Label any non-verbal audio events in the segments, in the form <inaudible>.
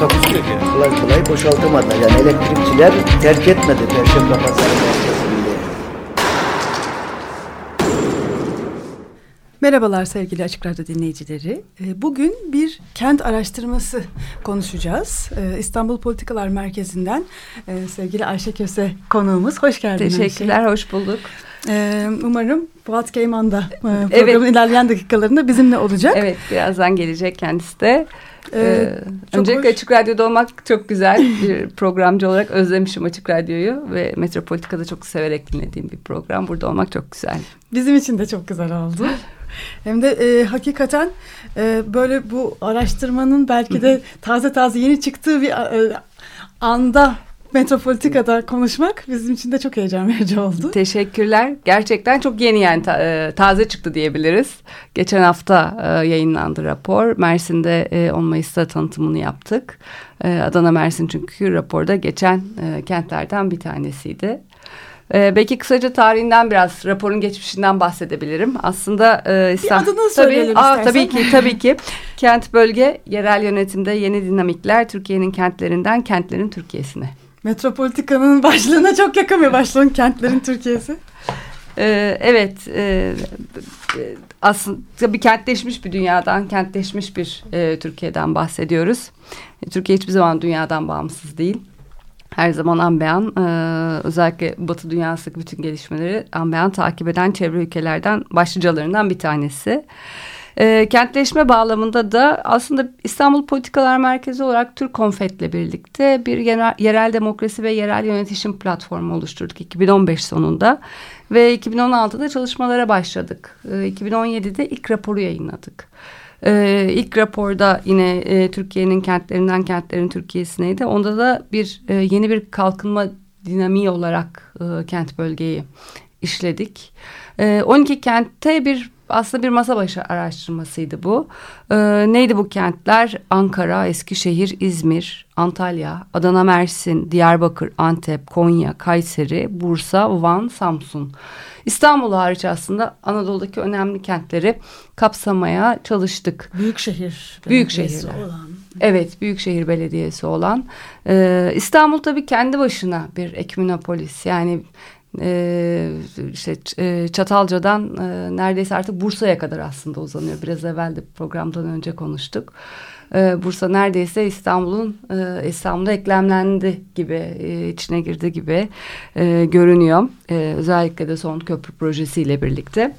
Takusu yok yani. kolay kolay boşaltamadılar. Yani elektrikçiler terk etmedi Perşembe Pazarı merkezinde. Merhabalar sevgili Açık Radyo dinleyicileri. Ee, Bugün bir kent araştırması konuşacağız. Ee, İstanbul Politikalar Merkezi'nden e, sevgili Ayşe Köse konuğumuz. Hoş geldin Ayşe. Teşekkürler, hoş bulduk. Ee, Umarım Fuat Keyman da e, programın Evet. ilerleyen dakikalarında bizimle olacak. Evet, birazdan gelecek kendisi de. Ee, Ee, çok öncelikle hoş. Açık Radyo'da olmak çok güzel. Bir programcı olarak özlemişim Açık Radyo'yu ve Metropolitika'da çok severek dinlediğim bir program. Burada olmak çok güzel. Bizim için de çok güzel oldu. Hem de e, hakikaten e, böyle bu araştırmanın belki de taze taze yeni çıktığı bir e, anda Metropolitika'da konuşmak bizim için de çok heyecan verici oldu. Teşekkürler. Gerçekten çok yeni yani e, taze çıktı diyebiliriz. Geçen hafta e, yayınlandı rapor. Mersin'de e, 10 Mayıs'ta tanıtımını yaptık. E, Adana Mersin çünkü raporda geçen e, kentlerden bir tanesiydi. E, belki kısaca tarihinden biraz raporun geçmişinden bahsedebilirim. Aslında e, İstanbul adını tabii, söyleyelim aa, tabii ki tabii ki. <laughs> Kent bölge yerel yönetimde yeni dinamikler Türkiye'nin kentlerinden kentlerin Türkiye'sine. Metropolitika'nın <laughs> başlığına çok yakın bir başlığın kentlerin Türkiye'si. Ee, evet, e, aslında tabii kentleşmiş bir dünyadan, kentleşmiş bir e, Türkiye'den bahsediyoruz. E, Türkiye hiçbir zaman dünyadan bağımsız değil. Her zaman ambeyan, e, özellikle Batı dünyasındaki bütün gelişmeleri ambeyan takip eden çevre ülkelerden başlıcalarından bir tanesi. E, kentleşme bağlamında da aslında İstanbul Politikalar Merkezi olarak Türk Konfet'le birlikte bir genel, yerel demokrasi ve yerel yönetişim platformu oluşturduk 2015 sonunda. Ve 2016'da çalışmalara başladık. E, 2017'de ilk raporu yayınladık. E, ilk raporda yine e, Türkiye'nin kentlerinden kentlerin Türkiye'sineydi. Onda da bir e, yeni bir kalkınma dinamiği olarak e, kent bölgeyi işledik. E, 12 kentte bir aslında bir masa başı araştırmasıydı bu. E, neydi bu kentler? Ankara, Eskişehir, İzmir, Antalya, Adana, Mersin, Diyarbakır, Antep, Konya, Kayseri, Bursa, Van, Samsun. İstanbul hariç aslında Anadolu'daki önemli kentleri kapsamaya çalıştık. Büyükşehir. Büyük belediyesi şehirler. olan. Evet, Büyükşehir Belediyesi olan. Ee, İstanbul tabii kendi başına bir ekminopolis. Yani e, işte e, Çatalca'dan e, neredeyse artık Bursa'ya kadar aslında uzanıyor. Biraz evvel de programdan önce konuştuk. E, Bursa neredeyse İstanbul'un e, İstanbul'a eklemlendi gibi, içine girdi gibi görünüyor. Özellikle de son köprü projesiyle birlikte.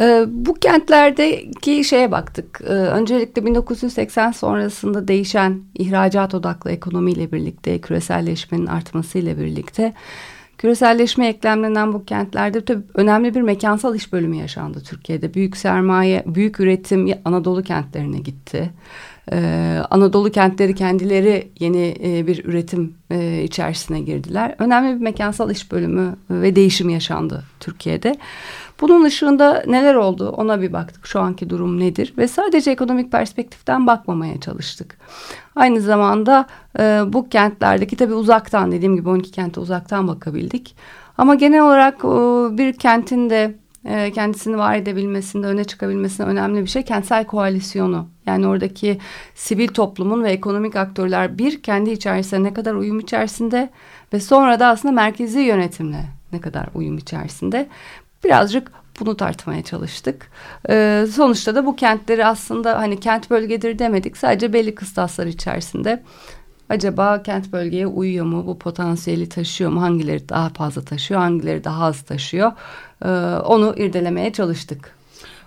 Ee, bu kentlerdeki şeye baktık. Ee, öncelikle 1980 sonrasında değişen ihracat odaklı ekonomiyle birlikte, küreselleşmenin artmasıyla birlikte küreselleşme eklemlenen bu kentlerde tabii önemli bir mekansal iş bölümü yaşandı Türkiye'de. Büyük sermaye, büyük üretim Anadolu kentlerine gitti. Ee, Anadolu kentleri kendileri yeni e, bir üretim e, içerisine girdiler. Önemli bir mekansal iş bölümü ve değişim yaşandı Türkiye'de. Bunun ışığında neler oldu ona bir baktık. Şu anki durum nedir? Ve sadece ekonomik perspektiften bakmamaya çalıştık. Aynı zamanda e, bu kentlerdeki tabii uzaktan dediğim gibi 12 kente uzaktan bakabildik. Ama genel olarak e, bir kentin de e, kendisini var edebilmesinde, öne çıkabilmesinde önemli bir şey kentsel koalisyonu. Yani oradaki sivil toplumun ve ekonomik aktörler bir kendi içerisinde ne kadar uyum içerisinde ve sonra da aslında merkezi yönetimle ne kadar uyum içerisinde. Birazcık bunu tartmaya çalıştık. Ee, sonuçta da bu kentleri aslında hani kent bölgedir demedik. Sadece belli kıstaslar içerisinde. Acaba kent bölgeye uyuyor mu? Bu potansiyeli taşıyor mu? Hangileri daha fazla taşıyor? Hangileri daha az taşıyor? Ee, onu irdelemeye çalıştık.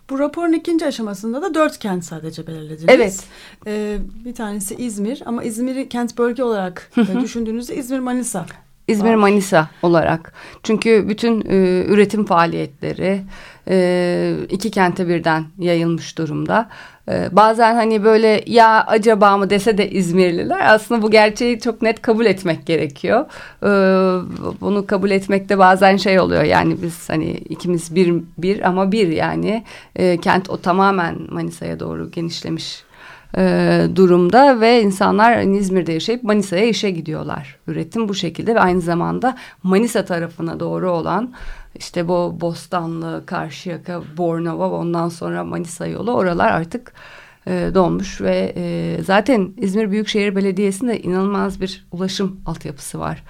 Bu raporun ikinci aşamasında da dört kent sadece belirlediniz. Evet. Ee, bir tanesi İzmir ama İzmir'i kent bölge olarak düşündüğünüzde İzmir Manisa İzmir. Manisa olarak. Çünkü bütün e, üretim faaliyetleri e, iki kente birden yayılmış durumda. E, bazen hani böyle ya acaba mı dese de İzmirliler aslında bu gerçeği çok net kabul etmek gerekiyor. E, bunu kabul etmekte bazen şey oluyor yani biz hani ikimiz bir bir ama bir yani e, kent o tamamen Manisa'ya doğru genişlemiş e, durumda ve insanlar İzmir'de yaşayıp Manisa'ya işe gidiyorlar. Üretim bu şekilde ve aynı zamanda Manisa tarafına doğru olan işte bu Bostanlı, Karşıyaka, Bornova ondan sonra Manisa yolu oralar artık e, dolmuş ve e, zaten İzmir Büyükşehir Belediyesi'nde inanılmaz bir ulaşım altyapısı var.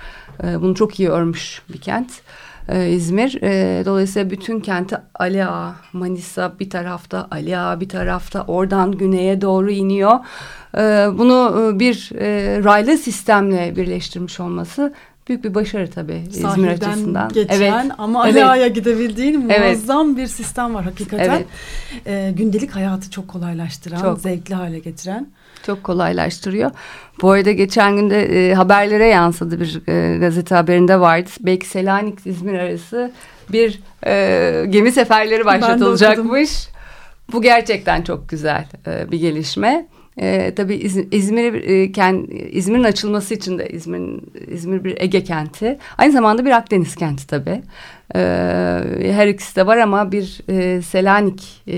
E, bunu çok iyi örmüş bir kent e, İzmir. E, dolayısıyla bütün kenti Ali Ağa, Manisa bir tarafta, Ali Ağa bir tarafta, oradan güneye doğru iniyor. E, bunu e, bir e, raylı sistemle birleştirmiş olması büyük bir başarı tabii İzmir Sahilden açısından. geçen ama Evet. Ali Ağa'ya gidebildiğin Evet. muazzam bir sistem var hakikaten. Evet. Ee, gündelik hayatı çok kolaylaştıran, Çok. zevkli hale getiren. Çok kolaylaştırıyor. Bu arada geçen günde e, haberlere yansıdı bir e, gazete haberinde vardı. Belki Selanik İzmir arası bir e, gemi seferleri başlatılacakmış. Bu gerçekten çok güzel e, bir gelişme. E, tabii İz- İzmir'i e, kend- İzmir'in açılması için de İzmir'in İzmir bir Ege kenti. Aynı zamanda bir Akdeniz kenti tabii. E, her ikisi de var ama bir e, Selanik e,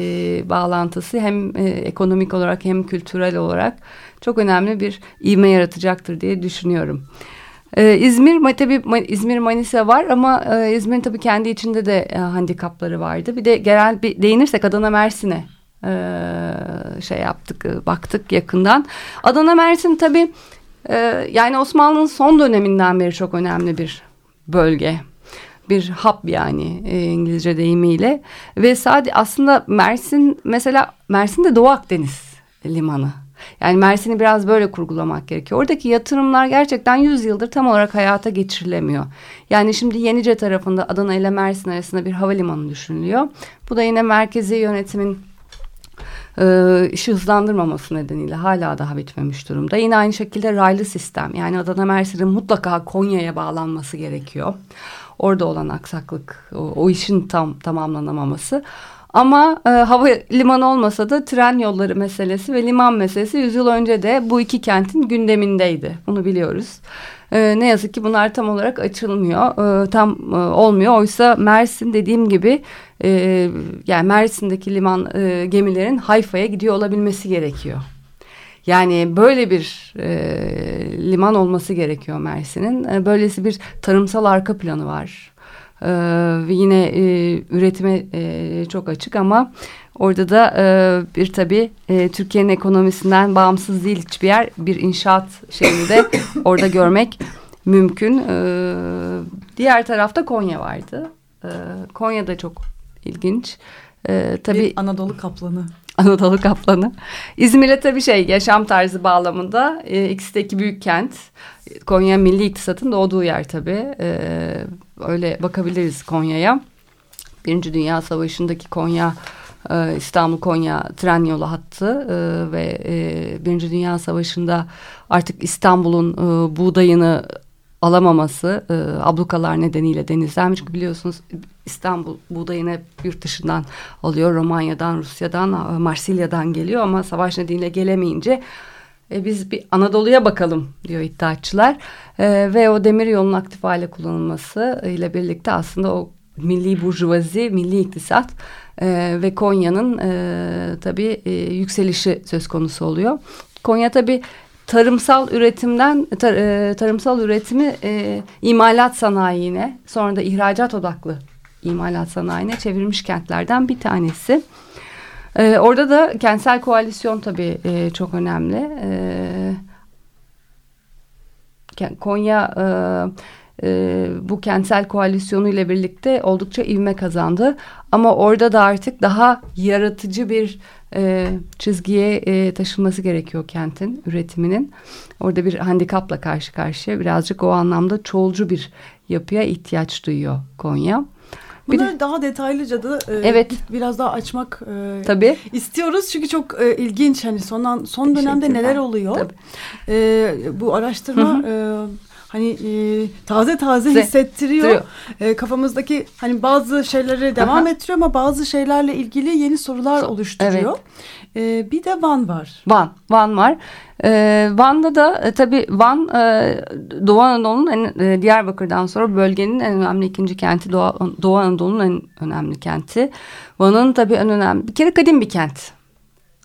bağlantısı hem e, ekonomik olarak hem kültürel olarak çok önemli bir ivme yaratacaktır diye düşünüyorum. Ee, İzmir tabii İzmir Manisa var ama e, İzmir'in tabii kendi içinde de e, handikapları vardı. Bir de genel bir değinirsek Adana Mersin'e şey yaptık e, baktık yakından. Adana Mersin tabii e, yani Osmanlı'nın son döneminden beri çok önemli bir bölge. Bir hub yani e, İngilizce deyimiyle ve sadece aslında Mersin mesela Mersin de Doğu Akdeniz limanı. Yani Mersin'i biraz böyle kurgulamak gerekiyor. Oradaki yatırımlar gerçekten 100 yıldır tam olarak hayata geçirilemiyor. Yani şimdi Yenice tarafında Adana ile Mersin arasında bir havalimanı düşünülüyor. Bu da yine merkezi yönetimin e, işi hızlandırmaması nedeniyle hala daha bitmemiş durumda. Yine aynı şekilde raylı sistem yani Adana Mersin'in mutlaka Konya'ya bağlanması gerekiyor. Orada olan aksaklık o, o işin tam tamamlanamaması. Ama e, hava limanı olmasa da tren yolları meselesi ve liman meselesi yüzyıl önce de bu iki kentin gündemindeydi. Bunu biliyoruz. E, ne yazık ki bunlar tam olarak açılmıyor. E, tam e, olmuyor. Oysa Mersin dediğim gibi e, yani Mersin'deki liman e, gemilerin Hayfa'ya gidiyor olabilmesi gerekiyor. Yani böyle bir e, liman olması gerekiyor Mersin'in. E, böylesi bir tarımsal arka planı var. Ee, yine e, üretime e, çok açık ama orada da e, bir tabii e, Türkiye'nin ekonomisinden bağımsız değil hiçbir yer bir inşaat şeyini de <coughs> orada görmek mümkün. Ee, diğer tarafta Konya vardı. Ee, Konya da çok ilginç. Ee, tabii Bir Anadolu kaplanı. <laughs> Anadolu Kaplanı. İzmir'e tabii şey yaşam tarzı bağlamında e, ikisi de iki büyük kent. Konya milli iktisatın doğduğu yer tabii. E, öyle bakabiliriz Konya'ya. Birinci Dünya Savaşı'ndaki Konya e, İstanbul Konya tren yolu hattı e, ve e, Birinci Dünya Savaşı'nda artık İstanbul'un buğdayını alamaması ablukalar nedeniyle denizden çünkü biliyorsunuz İstanbul buğdayını yurt dışından alıyor Romanya'dan Rusya'dan Marsilya'dan geliyor ama savaş nedeniyle gelemeyince e, biz bir Anadolu'ya bakalım diyor iddiaçılar. E, ve o demir yolun aktif hale kullanılması ile birlikte aslında o milli burjuvazi, milli iktisat e, ve Konya'nın e, tabii e, yükselişi söz konusu oluyor. Konya tabii tarımsal üretimden tar, e, tarımsal üretimi e, imalat sanayine sonra da ihracat odaklı imalat sanayine çevirmiş kentlerden bir tanesi. E, orada da kentsel koalisyon tabii e, çok önemli. E, Konya e, e, bu kentsel koalisyonu ile birlikte oldukça ivme kazandı. Ama orada da artık daha yaratıcı bir e, çizgiye e, taşınması gerekiyor kentin üretiminin. Orada bir handikapla karşı karşıya birazcık o anlamda çoğulcu bir yapıya ihtiyaç duyuyor Konya. Bir Bunları de- daha detaylıca da e, Evet. biraz daha açmak e, Tabii. istiyoruz çünkü çok e, ilginç hani son an, son dönemde neler oluyor. Tabii. E, bu araştırma e, hani e, taze taze Size- hissettiriyor. Duruyor. E, kafamızdaki hani bazı şeyleri devam Aha. ettiriyor ama bazı şeylerle ilgili yeni sorular So- oluşturuyor. E, bir de Van var. Van, Van var. Ee, Van'da da e, tabii Van e, Doğu Anadolu'nun en, e, Diyarbakır'dan sonra bölgenin en önemli ikinci kenti. Doğu, Doğu Anadolu'nun en önemli kenti. Van'ın tabii en önemli bir kere kadim bir kent.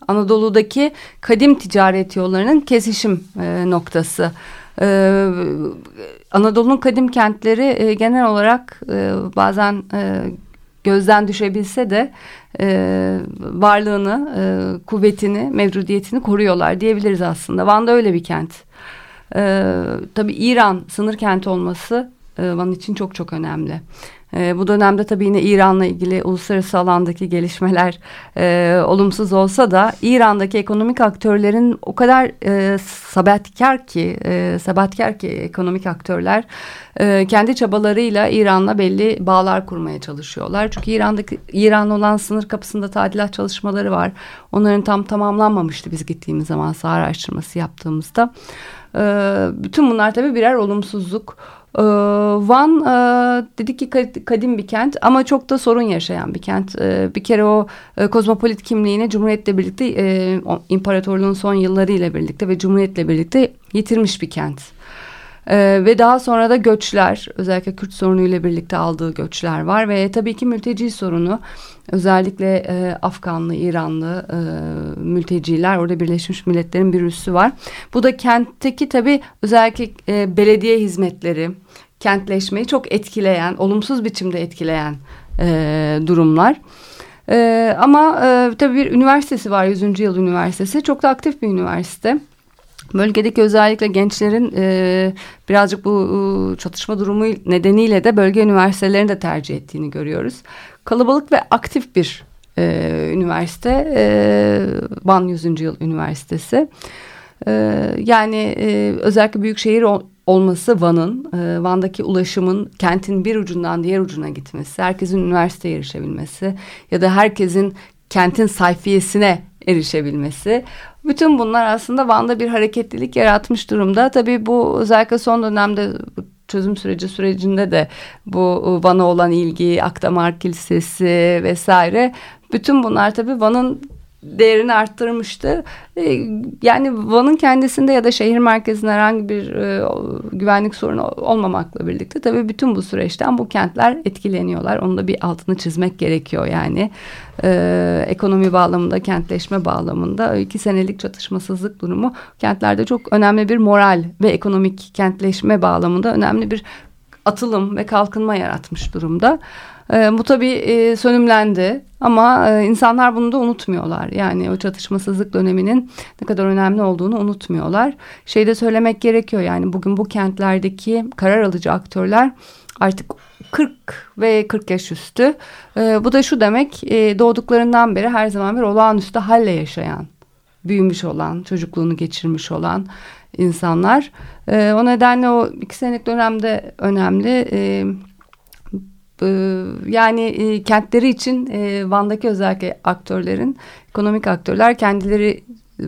Anadolu'daki kadim ticaret yollarının kesişim e, noktası. Ee, Anadolu'nun kadim kentleri e, genel olarak e, bazen e, gözden düşebilse de e, varlığını, e, kuvvetini, mevcudiyetini koruyorlar diyebiliriz aslında. Van'da öyle bir kent. E, tabii İran sınır kenti olması e, Van için çok çok önemli. E, bu dönemde tabii yine İran'la ilgili uluslararası alandaki gelişmeler e, olumsuz olsa da İran'daki ekonomik aktörlerin o kadar e, sabatkar ki, e, sabatkar ki ekonomik aktörler e, kendi çabalarıyla İran'la belli bağlar kurmaya çalışıyorlar. Çünkü İran'daki İran olan sınır kapısında tadilat çalışmaları var. Onların tam tamamlanmamıştı biz gittiğimiz zaman saha araştırması yaptığımızda. E, bütün bunlar tabii birer olumsuzluk. Ee, Van e, dedik ki kad- kadim bir kent ama çok da sorun yaşayan bir kent. Ee, Bir kere o e, kozmopolit kimliğini Cumhuriyet'le birlikte e, imparatorluğun son yıllarıyla birlikte ve Cumhuriyet'le birlikte yitirmiş bir kent. Ee, ve daha sonra da göçler özellikle Kürt sorunuyla birlikte aldığı göçler var ve tabii ki mülteci sorunu özellikle e, Afganlı, İranlı e, mülteciler orada Birleşmiş Milletler'in bir üssü var. Bu da kentteki tabii özellikle e, belediye hizmetleri, kentleşmeyi çok etkileyen, olumsuz biçimde etkileyen e, durumlar. E, ama e, tabii bir üniversitesi var 100. Yıl Üniversitesi çok da aktif bir üniversite. Bölgedeki özellikle gençlerin e, birazcık bu e, çatışma durumu nedeniyle de bölge üniversitelerini de tercih ettiğini görüyoruz. Kalabalık ve aktif bir e, üniversite e, Van 100. Yıl Üniversitesi. E, yani e, özellikle büyük şehir ol- olması Van'ın, e, Van'daki ulaşımın kentin bir ucundan diğer ucuna gitmesi, herkesin üniversiteye erişebilmesi ya da herkesin kentin sayfiyesine erişebilmesi. Bütün bunlar aslında Van'da bir hareketlilik yaratmış durumda. Tabii bu özellikle son dönemde çözüm süreci sürecinde de bu Van'a olan ilgi, Akdamar Kilisesi vesaire bütün bunlar tabii Van'ın değerini arttırmıştı. E, Yani Van'ın kendisinde ya da şehir merkezinde herhangi bir e, güvenlik sorunu olmamakla birlikte tabii bütün bu süreçten bu kentler etkileniyorlar. Onu da bir altını çizmek gerekiyor yani. E, ekonomi bağlamında, kentleşme bağlamında iki senelik çatışmasızlık durumu kentlerde çok önemli bir moral ve ekonomik kentleşme bağlamında önemli bir atılım ve kalkınma yaratmış durumda. E, bu tabii e, sönümlendi ama e, insanlar bunu da unutmuyorlar. Yani o çatışmasızlık döneminin ne kadar önemli olduğunu unutmuyorlar. Şey de söylemek gerekiyor yani bugün bu kentlerdeki karar alıcı aktörler artık 40 ve 40 yaş üstü. E, bu da şu demek e, doğduklarından beri her zaman bir olağanüstü halle yaşayan, büyümüş olan, çocukluğunu geçirmiş olan insanlar. E, o nedenle o iki senelik dönemde önemli. E, yani e, kentleri için e, Van'daki özellikle aktörlerin, ekonomik aktörler kendileri e,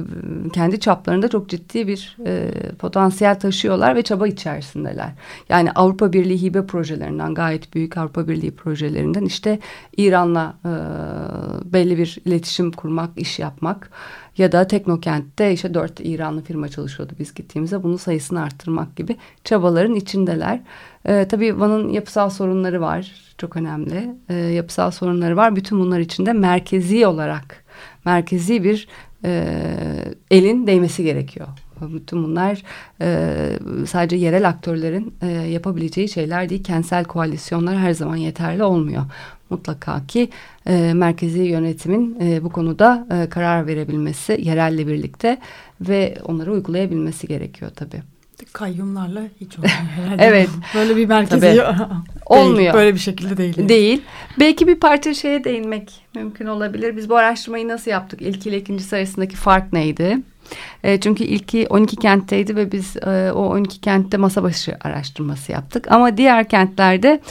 kendi çaplarında çok ciddi bir e, potansiyel taşıyorlar ve çaba içerisindeler. Yani Avrupa Birliği hibe projelerinden gayet büyük Avrupa Birliği projelerinden işte İran'la e, belli bir iletişim kurmak, iş yapmak ya da Teknokent'te işte dört İranlı firma çalışıyordu biz gittiğimizde bunun sayısını arttırmak gibi çabaların içindeler. E, tabii Van'ın yapısal sorunları var. Çok önemli. E, yapısal sorunları var. Bütün bunlar içinde merkezi olarak merkezi bir e, elin değmesi gerekiyor. Bütün bunlar e, sadece yerel aktörlerin e, yapabileceği şeyler değil. Kentsel koalisyonlar her zaman yeterli olmuyor. Mutlaka ki e, merkezi yönetimin e, bu konuda e, karar verebilmesi yerelle birlikte ve onları uygulayabilmesi gerekiyor tabii. Kayyumlarla hiç <laughs> olmuyor herhalde. Evet. Böyle bir merkezi Tabii. değil, Olmuyor. Böyle bir şekilde değil. Değil. Belki bir parça şeye değinmek mümkün olabilir. Biz bu araştırmayı nasıl yaptık? İlk ile ikincisi arasındaki fark neydi? E, çünkü ilki 12 kentteydi ve biz e, o 12 kentte masa başı araştırması yaptık. Ama diğer kentlerde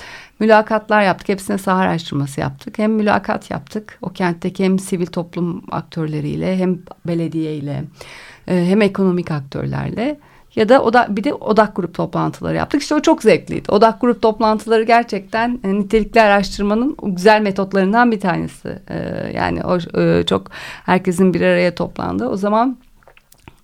mülakatlar yaptık. Hepsine saha araştırması yaptık. Hem mülakat yaptık o kentteki hem sivil toplum aktörleriyle hem belediyeyle e, hem ekonomik aktörlerle ya da oda, bir de odak grup toplantıları yaptık. İşte o çok zevkliydi. Odak grup toplantıları gerçekten e, nitelikli araştırmanın güzel metotlarından bir tanesi. E, yani o e, çok herkesin bir araya toplandı. O zaman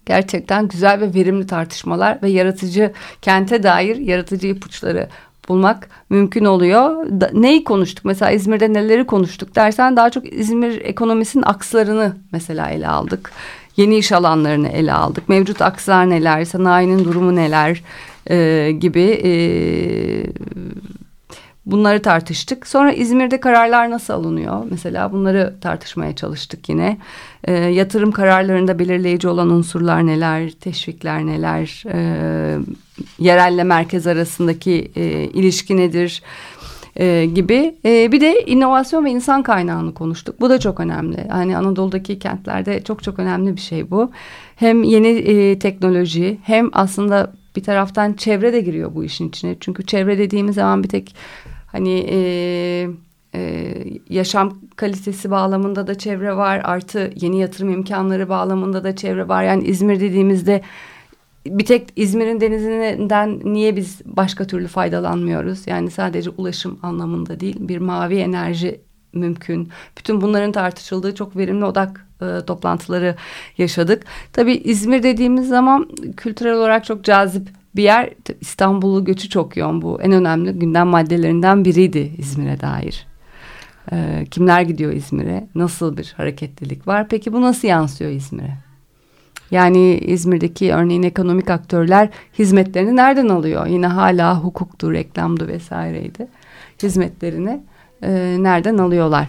gerçekten güzel ve verimli tartışmalar ve yaratıcı kente dair yaratıcı ipuçları bulmak mümkün oluyor. Da, neyi konuştuk? Mesela İzmir'de neleri konuştuk dersen daha çok İzmir ekonomisinin akslarını mesela ele aldık. Yeni iş alanlarını ele aldık. Mevcut akslar neler, sanayinin durumu neler e, gibi e, bunları tartıştık. Sonra İzmir'de kararlar nasıl alınıyor? Mesela bunları tartışmaya çalıştık yine. E, yatırım kararlarında belirleyici olan unsurlar neler, teşvikler neler, e, yerelle merkez arasındaki e, ilişki nedir? e, gibi. E, bir de inovasyon ve insan kaynağını konuştuk. Bu da çok önemli. Hani Anadolu'daki kentlerde çok çok önemli bir şey bu. Hem yeni e, teknoloji hem aslında bir taraftan çevre de giriyor bu işin içine. Çünkü çevre dediğimiz zaman bir tek hani e, e, yaşam kalitesi bağlamında da çevre var. Artı yeni yatırım imkanları bağlamında da çevre var. Yani İzmir dediğimizde bir tek İzmir'in denizinden niye biz başka türlü faydalanmıyoruz? Yani sadece ulaşım anlamında değil bir mavi enerji mümkün. Bütün bunların tartışıldığı çok verimli odak e, toplantıları yaşadık. Tabii İzmir dediğimiz zaman kültürel olarak çok cazip bir yer. İstanbul'u göçü çok yoğun bu. En önemli gündem maddelerinden biriydi İzmir'e dair. E, kimler gidiyor İzmir'e? Nasıl bir hareketlilik var? Peki bu nasıl yansıyor İzmir'e? Yani İzmir'deki örneğin ekonomik aktörler hizmetlerini nereden alıyor? Yine hala hukuktu, reklamdı vesaireydi. Hizmetlerini e, nereden alıyorlar?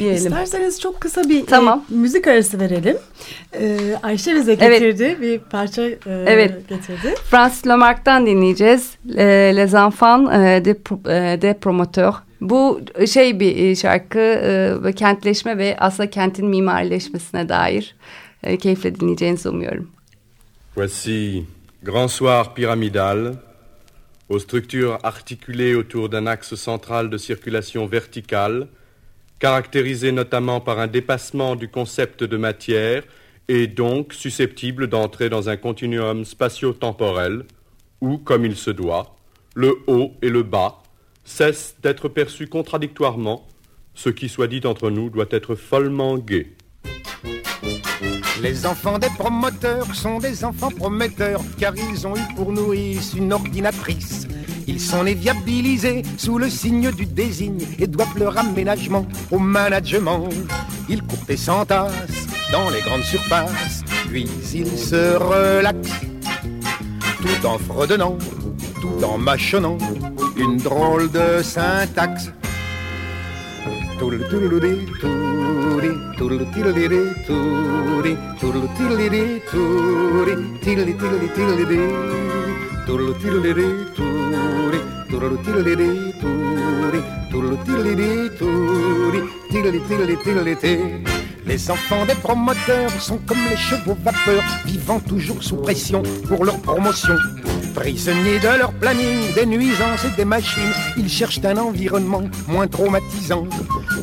Diyelim. İsterseniz çok kısa bir tamam. e, müzik arası verelim. E, Ayşe bize getirdi. Evet. Bir parça e, evet. getirdi. Francis Lamarck'tan dinleyeceğiz. E, Les Enfants e, de, e, de Promoteur. Bu şey bir e, şarkı e, kentleşme ve aslında kentin mimarileşmesine dair keyifle dinleyeceğinizi umuyorum. Voici Grand Soir pyramidal, aux structures articulées autour d'un axe central de circulation verticale, caractérisé notamment par un dépassement du concept de matière et donc susceptible d'entrer dans un continuum spatio-temporel où, comme il se doit, le haut et le bas cessent d'être perçus contradictoirement, ce qui, soit dit entre nous, doit être follement gai. Les enfants des promoteurs sont des enfants prometteurs, car ils ont eu pour nourrice une ordinatrice. Ils sont nés viabilisés sous le signe du désigne et doivent leur aménagement au management. Ils courent et s'entassent dans les grandes surfaces, puis ils se relaxent, tout en fredonnant, tout en mâchonnant une drôle de syntaxe. Les enfants des promoteurs sont comme les chevaux vapeurs, vivant toujours sous pression pour leur promotion. Prisonniers de leur planning, des nuisances et des machines, ils cherchent un environnement moins traumatisant.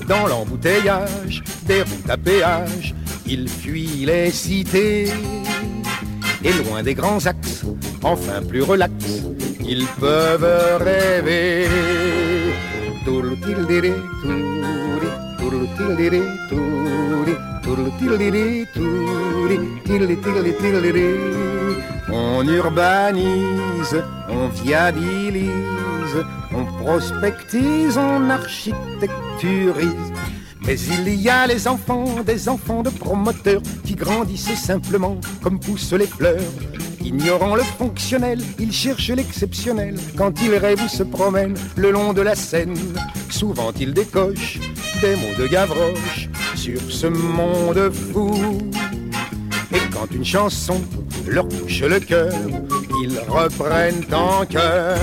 Dans l'embouteillage des routes à péage, ils fuient les cités. Et loin des grands axes, enfin plus relax, ils peuvent rêver. On urbanise, on viabilise, on prospectise, on architecturise. Mais il y a les enfants, des enfants de promoteurs qui grandissent simplement comme poussent les fleurs. Ignorant le fonctionnel, ils cherchent l'exceptionnel. Quand ils rêvent ou se promènent le long de la Seine, souvent ils décochent des mots de Gavroche sur ce monde fou. Et quand une chanson leur touche le cœur, ils reprennent en cœur.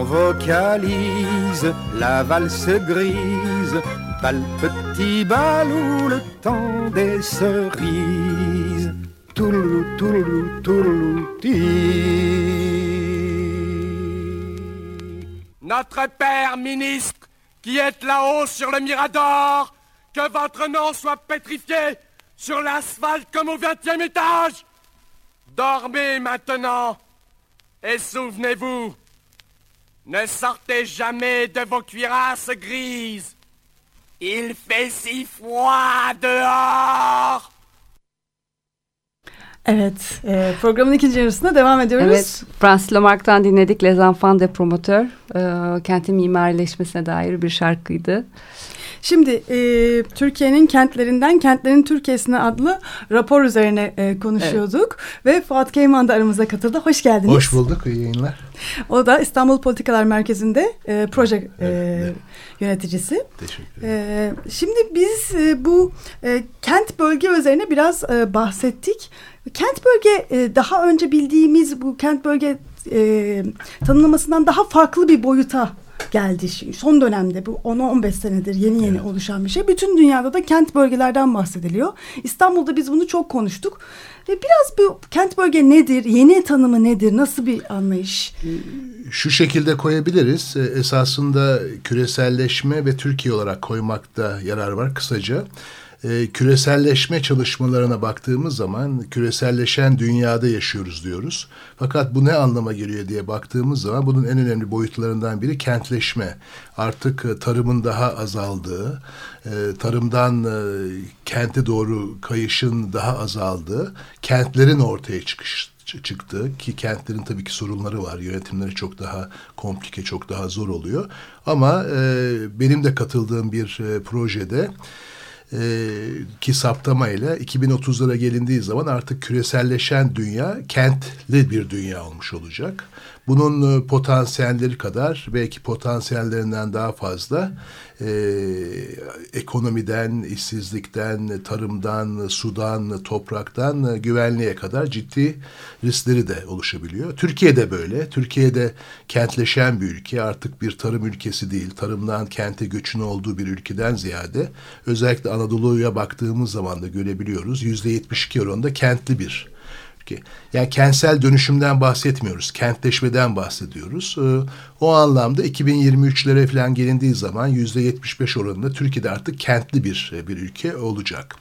On vocalise la valse grise, le petit bal ou le temps des cerises. Tourlou, tourlou, tourlou, votre père, ministre, qui êtes là-haut sur le Mirador, que votre nom soit pétrifié sur l'asphalte comme au vingtième étage. Dormez maintenant et souvenez-vous, ne sortez jamais de vos cuirasses grises. Il fait si froid dehors. Evet, e, programın ikinci yarısına devam ediyoruz. Evet, Francis Lamarck'tan dinledik Les Enfants de Promoteur. E, kentin mimarileşmesine dair bir şarkıydı. Şimdi e, Türkiye'nin kentlerinden Kentlerin Türkiye'sine adlı rapor üzerine e, konuşuyorduk. Ve Fuat Keyman da aramıza katıldı. Hoş geldiniz. Hoş bulduk, iyi yayınlar. O da İstanbul Politikalar Merkezi'nde e, proje e, evet. yöneticisi. Teşekkür ederim. E, şimdi biz e, bu e, kent bölge üzerine biraz e, bahsettik. Kent bölge e, daha önce bildiğimiz bu kent bölge e, tanımlamasından daha farklı bir boyuta geldi. Son dönemde bu 10-15 senedir yeni yeni evet. oluşan bir şey. Bütün dünyada da kent bölgelerden bahsediliyor. İstanbul'da biz bunu çok konuştuk. Ve biraz bu kent bölge nedir? Yeni tanımı nedir? Nasıl bir anlayış? Şu şekilde koyabiliriz. Esasında küreselleşme ve Türkiye olarak koymakta yarar var kısaca e, küreselleşme çalışmalarına baktığımız zaman küreselleşen dünyada yaşıyoruz diyoruz. Fakat bu ne anlama geliyor diye baktığımız zaman bunun en önemli boyutlarından biri kentleşme. Artık e, tarımın daha azaldığı, e, tarımdan e, kente doğru kayışın daha azaldığı, kentlerin ortaya çıkış çıktı ki kentlerin tabii ki sorunları var. Yönetimleri çok daha komplike, çok daha zor oluyor. Ama e, benim de katıldığım bir e, projede e, ki saptamayla 2030'lara gelindiği zaman artık küreselleşen dünya kentli bir dünya olmuş olacak. Bunun e, potansiyelleri kadar belki potansiyellerinden daha fazla e, ekonomiden, işsizlikten, tarımdan, sudan, topraktan, e, güvenliğe kadar ciddi riskleri de oluşabiliyor. Türkiye'de böyle. Türkiye'de kentleşen bir ülke artık bir tarım ülkesi değil. Tarımdan kente göçün olduğu bir ülkeden ziyade özellikle Anadolu'ya baktığımız zaman da görebiliyoruz. Yüzde 72 oranında kentli bir ki. Yani kentsel dönüşümden bahsetmiyoruz. Kentleşmeden bahsediyoruz. Ee, o anlamda 2023'lere falan gelindiği zaman yüzde 75 oranında Türkiye'de artık kentli bir bir ülke olacak.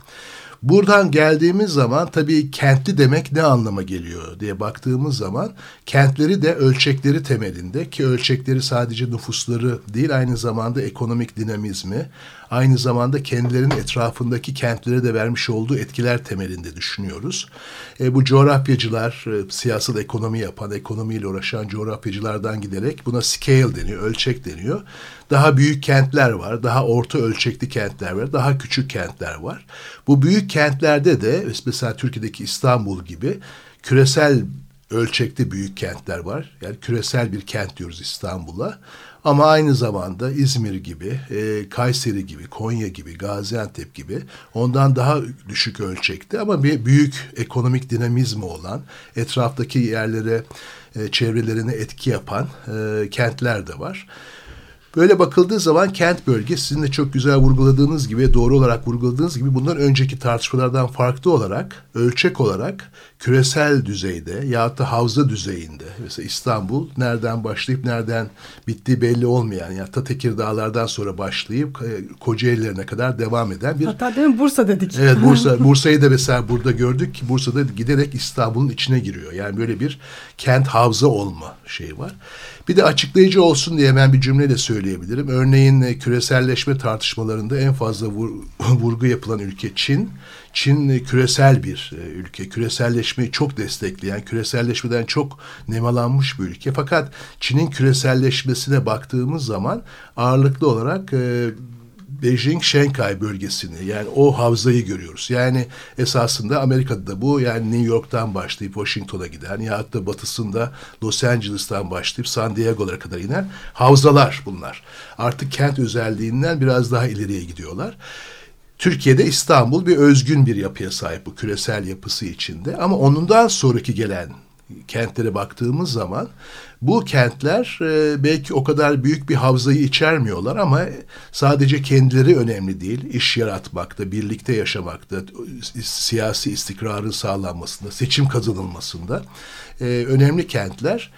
Buradan geldiğimiz zaman tabii kentli demek ne anlama geliyor diye baktığımız zaman kentleri de ölçekleri temelinde ki ölçekleri sadece nüfusları değil aynı zamanda ekonomik dinamizmi, aynı zamanda kendilerinin etrafındaki kentlere de vermiş olduğu etkiler temelinde düşünüyoruz. E, bu coğrafyacılar, e, siyasal ekonomi yapan, ekonomiyle uğraşan coğrafyacılardan giderek buna scale deniyor, ölçek deniyor. Daha büyük kentler var, daha orta ölçekli kentler var, daha küçük kentler var. Bu büyük kentlerde de mesela Türkiye'deki İstanbul gibi küresel ölçekte büyük kentler var. Yani küresel bir kent diyoruz İstanbul'a. Ama aynı zamanda İzmir gibi, e, Kayseri gibi, Konya gibi, Gaziantep gibi ondan daha düşük ölçekte ama bir büyük ekonomik dinamizmi olan, etraftaki yerlere, e, çevrelerine etki yapan e, kentler de var. Böyle bakıldığı zaman kent bölge sizin de çok güzel vurguladığınız gibi, doğru olarak vurguladığınız gibi bundan önceki tartışmalardan farklı olarak, ölçek olarak küresel düzeyde ya da havza düzeyinde mesela İstanbul nereden başlayıp nereden bittiği belli olmayan ya ta Tekirdağlardan sonra başlayıp e, Kocaeli'lerine kadar devam eden bir Hatta değil mi Bursa dedik. Evet Bursa <laughs> Bursa'yı da mesela burada gördük ki Bursa'da giderek İstanbul'un içine giriyor. Yani böyle bir kent havza olma şeyi var. Bir de açıklayıcı olsun diye ben bir cümle de söyleyebilirim. Örneğin e, küreselleşme tartışmalarında en fazla vur, <laughs> vurgu yapılan ülke Çin. Çin e, küresel bir e, ülke. Küreselleşmeyi çok destekleyen, küreselleşmeden çok nemalanmış bir ülke. Fakat Çin'in küreselleşmesine baktığımız zaman ağırlıklı olarak Beijing Şenkay bölgesini yani o havzayı görüyoruz. Yani esasında Amerika'da da bu yani New York'tan başlayıp Washington'a giden ya da batısında Los Angeles'tan başlayıp San Diego'lara kadar inen havzalar bunlar. Artık kent özelliğinden biraz daha ileriye gidiyorlar. Türkiye'de İstanbul bir özgün bir yapıya sahip bu küresel yapısı içinde ama onundan sonraki gelen kentlere baktığımız zaman bu kentler e, belki o kadar büyük bir havzayı içermiyorlar ama sadece kendileri önemli değil. İş yaratmakta, birlikte yaşamakta, siyasi istikrarın sağlanmasında, seçim kazanılmasında e, önemli kentler.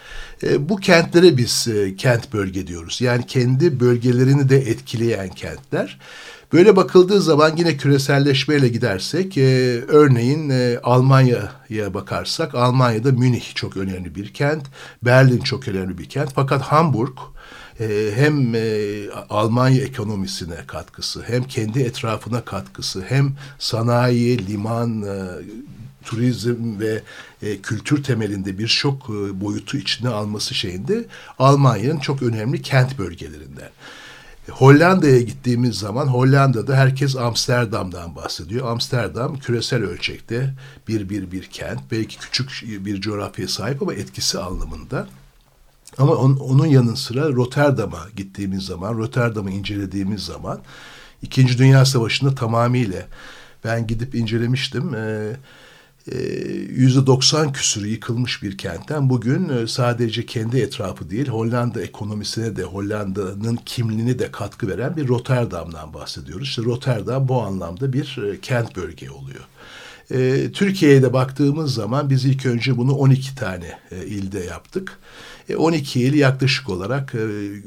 E, bu kentlere biz e, kent bölge diyoruz. Yani kendi bölgelerini de etkileyen kentler. Böyle bakıldığı zaman yine küreselleşmeyle gidersek e, örneğin e, Almanya'ya bakarsak Almanya'da Münih çok önemli bir kent, Berlin çok önemli bir kent fakat Hamburg e, hem e, Almanya ekonomisine katkısı hem kendi etrafına katkısı hem sanayi, liman, e, turizm ve kültür temelinde birçok e, boyutu içine alması şeyinde Almanya'nın çok önemli kent bölgelerinden. Hollanda'ya gittiğimiz zaman Hollanda'da herkes Amsterdam'dan bahsediyor. Amsterdam küresel ölçekte bir bir bir kent. Belki küçük bir coğrafyaya sahip ama etkisi anlamında. Ama on, onun yanı sıra Rotterdam'a gittiğimiz zaman, Rotterdam'ı incelediğimiz zaman İkinci Dünya Savaşı'nda tamamıyla ben gidip incelemiştim. Ee, 90 küsürü yıkılmış bir kentten bugün e, sadece kendi etrafı değil Hollanda ekonomisine de Hollanda'nın kimliğine de katkı veren bir Rotterdam'dan bahsediyoruz. İşte Rotterdam bu anlamda bir e, kent bölge oluyor. E, Türkiye'ye de baktığımız zaman biz ilk önce bunu 12 tane ilde yaptık. 12 il yaklaşık olarak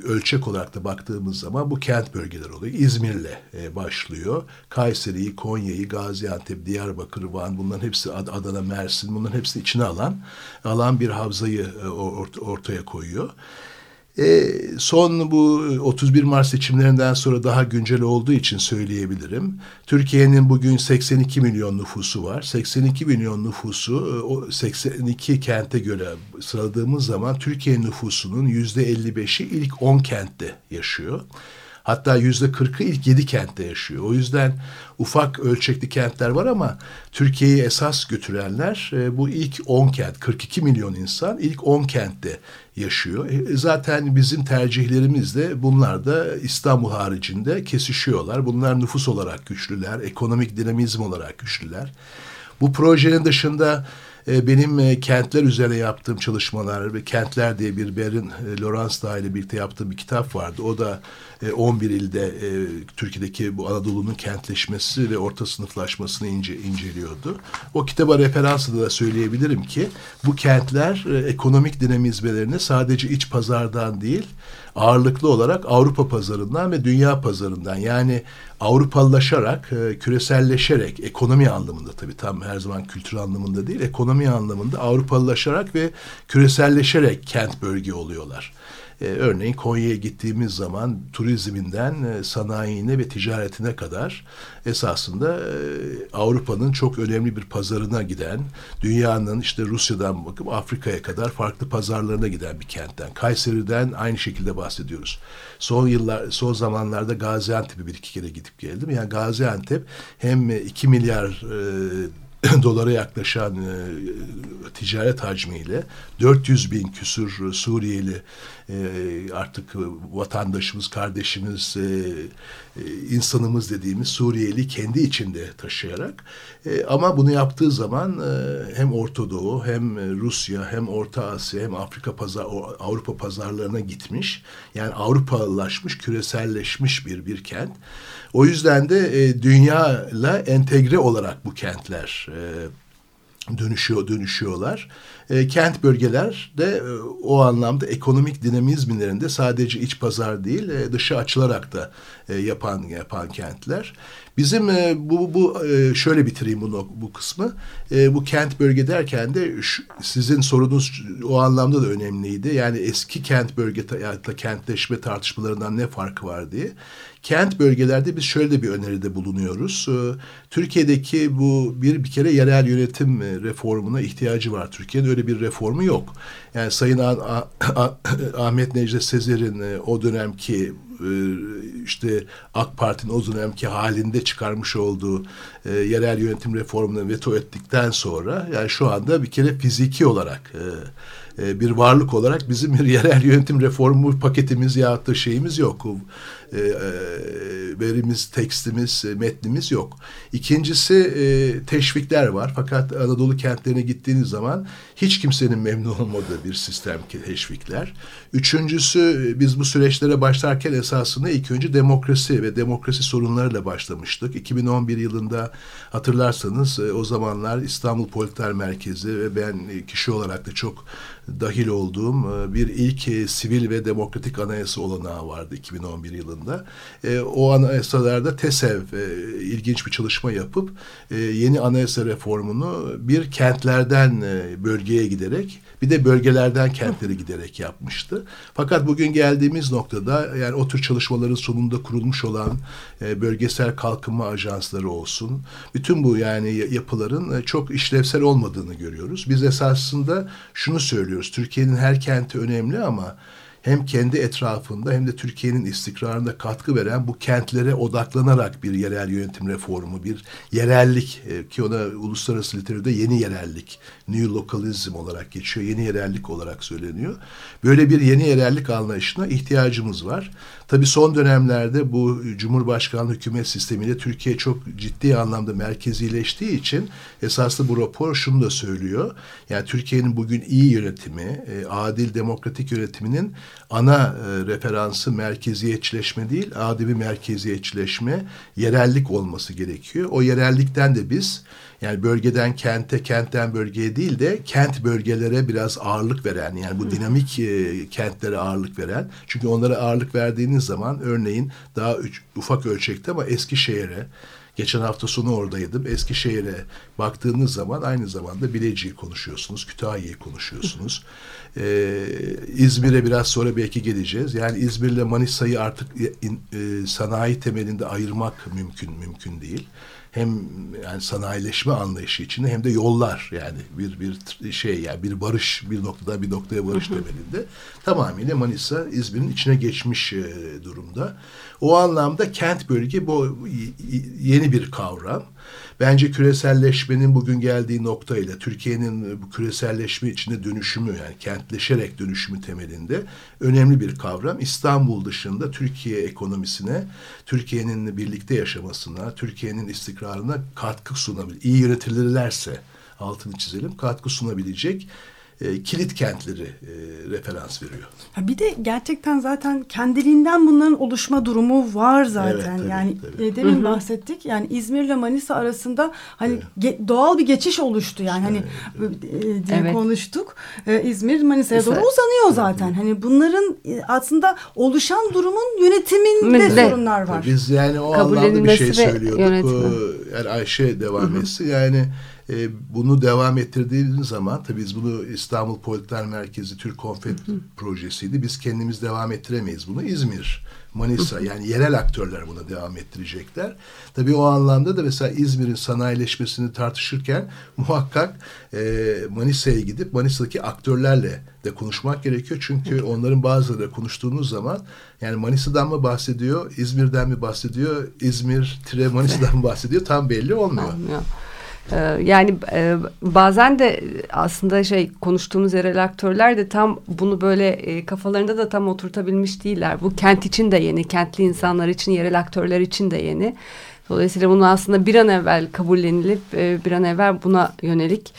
ölçek olarak da baktığımız zaman bu kent bölgeleri oluyor. İzmir'le başlıyor. Kayseri'yi, Konya'yı, Gaziantep, Diyarbakır, Van bunların hepsi Adana, Mersin bunların hepsini içine alan alan bir havzayı ortaya koyuyor. E, son bu 31 Mart seçimlerinden sonra daha güncel olduğu için söyleyebilirim. Türkiye'nin bugün 82 milyon nüfusu var. 82 milyon nüfusu e, o 82 kente göre sıraladığımız zaman Türkiye nüfusunun %55'i ilk 10 kentte yaşıyor. Hatta yüzde kırkı ilk yedi kentte yaşıyor. O yüzden ufak ölçekli kentler var ama Türkiye'yi esas götürenler e, bu ilk 10 kent, 42 milyon insan ilk 10 kentte yaşıyor. E, zaten bizim tercihlerimiz de bunlar da İstanbul haricinde kesişiyorlar. Bunlar nüfus olarak güçlüler, ekonomik dinamizm olarak güçlüler. Bu projenin dışında e, benim e, kentler üzerine yaptığım çalışmalar ve Kentler diye bir Berin Lawrence ile birlikte yaptığım bir kitap vardı. O da 11 ilde Türkiye'deki bu Anadolu'nun kentleşmesi ve orta sınıflaşmasını ince, inceliyordu. O kitaba referansla da söyleyebilirim ki bu kentler ekonomik dinamizmelerini sadece iç pazardan değil ağırlıklı olarak Avrupa pazarından ve dünya pazarından yani Avrupalılaşarak, e, küreselleşerek, ekonomi anlamında tabii tam her zaman kültür anlamında değil, ekonomi anlamında Avrupalılaşarak ve küreselleşerek kent bölge oluyorlar. E, örneğin Konya'ya gittiğimiz zaman turizminden e, sanayine ve ticaretine kadar esasında e, Avrupa'nın çok önemli bir pazarına giden, dünyanın işte Rusya'dan bakıp Afrika'ya kadar farklı pazarlarına giden bir kentten. Kayseri'den aynı şekilde bahsediyoruz. Son yıllar, son zamanlarda Gaziantep'e bir iki kere gidip geldim. Yani Gaziantep hem 2 milyar e, <laughs> dolara yaklaşan e, ticaret hacmiyle 400 bin küsur Suriyeli e, artık vatandaşımız, kardeşimiz, e, e, insanımız dediğimiz Suriyeli kendi içinde taşıyarak e, ama bunu yaptığı zaman e, hem Orta Doğu hem Rusya hem Orta Asya hem Afrika pazar Avrupa pazarlarına gitmiş. Yani Avrupalılaşmış, küreselleşmiş bir bir kent. O yüzden de e, dünyayla entegre olarak bu kentler e, dönüşüyor dönüşüyorlar. E, kent bölgeler de e, o anlamda ekonomik dinamizmlerinde sadece iç pazar değil e, dışı açılarak da e, yapan yapan kentler. Bizim e, bu bu e, şöyle bitireyim bunu bu kısmı. E, bu kent bölge derken de şu, sizin sorunuz o anlamda da önemliydi. Yani eski kent bölge ya da kentleşme tartışmalarından ne farkı var diye. Kent bölgelerde biz şöyle bir öneride bulunuyoruz. E, Türkiye'deki bu bir bir kere yerel yönetim e, reformuna ihtiyacı var. Türkiye'nin öyle bir reformu yok. Yani Sayın A A Ahmet Necdet Sezer'in e, o dönemki e, işte AK Parti'nin o dönemki halinde çıkarmış olduğu yerel yönetim reformunu veto ettikten sonra yani şu anda bir kere fiziki olarak e, bir varlık olarak bizim bir yerel yönetim reformu paketimiz ya da şeyimiz yok. E, e, verimiz, tekstimiz, metnimiz yok. İkincisi teşvikler var. Fakat Anadolu kentlerine gittiğiniz zaman hiç kimsenin memnun olmadığı bir sistem ki teşvikler. Üçüncüsü biz bu süreçlere başlarken esasında ilk önce demokrasi ve demokrasi sorunlarıyla başlamıştık. 2011 yılında hatırlarsanız o zamanlar İstanbul Politer Merkezi ve ben kişi olarak da çok dahil olduğum e, bir ilk e, sivil ve demokratik anayasa olanağı vardı 2011 yılında. E, o anayasalarda TESEV ilginç bir çalışma yapıp yeni anayasa reformunu bir kentlerden bölgeye giderek bir de bölgelerden kentlere giderek yapmıştı. Fakat bugün geldiğimiz noktada yani o tür çalışmaların sonunda kurulmuş olan bölgesel kalkınma ajansları olsun. Bütün bu yani yapıların çok işlevsel olmadığını görüyoruz. Biz esasında şunu söylüyoruz söylüyoruz. Türkiye'nin her kenti önemli ama hem kendi etrafında hem de Türkiye'nin istikrarına katkı veren bu kentlere odaklanarak bir yerel yönetim reformu, bir yerellik e, ki ona uluslararası literatürde yeni yerellik, new localism olarak geçiyor, yeni yerellik olarak söyleniyor. Böyle bir yeni yerellik anlayışına ihtiyacımız var. Tabii son dönemlerde bu Cumhurbaşkanlığı hükümet sistemiyle Türkiye çok ciddi anlamda merkezileştiği için esaslı bu rapor şunu da söylüyor. Yani Türkiye'nin bugün iyi yönetimi, e, adil demokratik yönetiminin ana e, referansı merkeziyetçileşme değil, adil bir merkeziyetçileşme, yerellik olması gerekiyor. O yerellikten de biz yani bölgeden kente, kentten bölgeye değil de kent bölgelere biraz ağırlık veren yani bu dinamik e, kentlere ağırlık veren. Çünkü onlara ağırlık verdiğiniz zaman örneğin daha üç, ufak ölçekte ama Eskişehir'e Geçen hafta sonu oradaydım. Eskişehir'e baktığınız zaman aynı zamanda Bilecik'i konuşuyorsunuz, Kütahya'yı konuşuyorsunuz. Ee, İzmir'e biraz sonra belki geleceğiz. Yani İzmir'le Manisa'yı artık e, e, sanayi temelinde ayırmak mümkün mümkün değil hem yani sanayileşme anlayışı içinde hem de yollar yani bir bir şey yani bir barış bir noktada bir noktaya barış temelinde tamamıyla Manisa İzmir'in içine geçmiş e, durumda. O anlamda kent bölge bu yeni bir kavram. Bence küreselleşmenin bugün geldiği noktayla Türkiye'nin bu küreselleşme içinde dönüşümü yani kentleşerek dönüşümü temelinde önemli bir kavram. İstanbul dışında Türkiye ekonomisine, Türkiye'nin birlikte yaşamasına, Türkiye'nin istikrarına katkı sunabilir. İyi yönetilirlerse altını çizelim katkı sunabilecek e, kilit kentleri e, referans veriyor. Ha bir de gerçekten zaten kendiliğinden bunların oluşma durumu var zaten. Evet, tabii, yani tabii. E, demin Hı-hı. bahsettik. Yani İzmir ile Manisa arasında hani evet. ge- doğal bir geçiş oluştu yani hani evet, e, diye evet. konuştuk. E, İzmir Manisa'ya doğru uzanıyor zaten. Evet. Hani bunların e, aslında oluşan durumun yönetiminde de, sorunlar var. Biz yani o anlamda bir şey söylüyorduk. Yani Ayşe devam etsin. Yani e, bunu devam ettirdiğimiz zaman tabii biz bunu İstanbul Politer Merkezi Türk Konfet projesiydi. Biz kendimiz devam ettiremeyiz bunu. İzmir, Manisa yani yerel aktörler buna devam ettirecekler. Tabii o anlamda da mesela İzmir'in sanayileşmesini tartışırken <laughs> muhakkak e, Manisa'ya gidip Manisa'daki aktörlerle de konuşmak gerekiyor. Çünkü onların bazıları konuştuğunuz zaman yani Manisa'dan mı bahsediyor, İzmir'den mi bahsediyor, İzmir, Tire Manisa'dan mı bahsediyor tam belli olmuyor. olmuyor. Ee, yani e, bazen de aslında şey konuştuğumuz yerel aktörler de tam bunu böyle e, kafalarında da tam oturtabilmiş değiller. Bu kent için de yeni, kentli insanlar için, yerel aktörler için de yeni. Dolayısıyla bunu aslında bir an evvel kabullenilip e, bir an evvel buna yönelik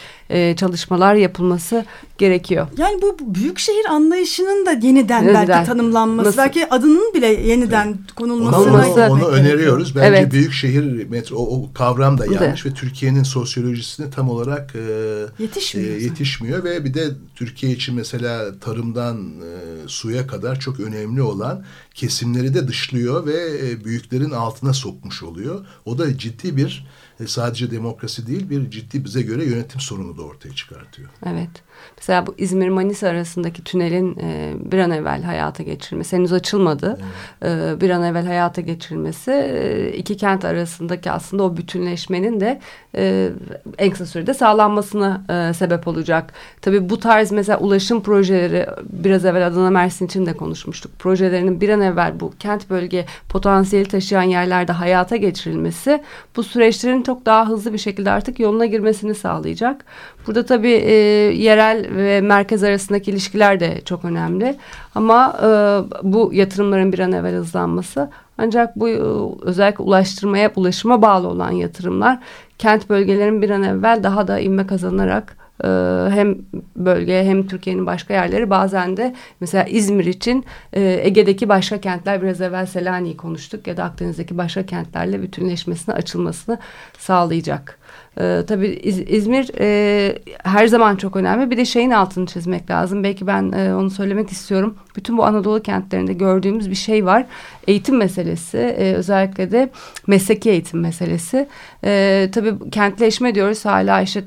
çalışmalar yapılması gerekiyor. Yani bu büyük şehir anlayışının da yeniden, yeniden. belki tanımlanması, Nasıl? belki adının bile yeniden evet. konulması. Onu, onu öneriyoruz. Bence evet. büyük şehir metro o, o kavram da yanlış ve Türkiye'nin sosyolojisine tam olarak e, yetişmiyor, e, yetişmiyor ve bir de Türkiye için mesela tarımdan e, suya kadar çok önemli olan kesimleri de dışlıyor ve e, büyüklerin altına sokmuş oluyor. O da ciddi bir e, sadece demokrasi değil bir ciddi bize göre yönetim sorunu da ortaya çıkartıyor. Evet. Mesela bu İzmir-Manisa arasındaki tünelin e, bir an evvel hayata geçirilmesi henüz açılmadı. Evet. E, bir an evvel hayata geçirilmesi e, iki kent arasındaki aslında o bütünleşmenin de e, en kısa sürede sağlanmasına e, sebep olacak. Tabii bu tarz mesela ulaşım projeleri biraz evvel Adana Mersin için de konuşmuştuk. Projelerinin bir an evvel bu kent bölge potansiyeli taşıyan yerlerde hayata geçirilmesi bu süreçlerin çok daha hızlı bir şekilde artık yoluna girmesini sağlayacak. Burada tabii e, yerel ve merkez arasındaki ilişkiler de çok önemli. Ama e, bu yatırımların bir an evvel hızlanması ancak bu e, özellikle ulaştırmaya, ulaşıma bağlı olan yatırımlar kent bölgelerin bir an evvel daha da inme kazanarak e, hem bölgeye hem Türkiye'nin başka yerleri bazen de mesela İzmir için e, Ege'deki başka kentler biraz evvel Selanik'i konuştuk ya da Akdeniz'deki başka kentlerle bütünleşmesine açılmasını sağlayacak. Ee, tabii İz, İzmir e, her zaman çok önemli. Bir de şeyin altını çizmek lazım. Belki ben e, onu söylemek istiyorum. Bütün bu Anadolu kentlerinde gördüğümüz bir şey var. Eğitim meselesi. E, özellikle de mesleki eğitim meselesi. E, tabii kentleşme diyoruz. Hala işte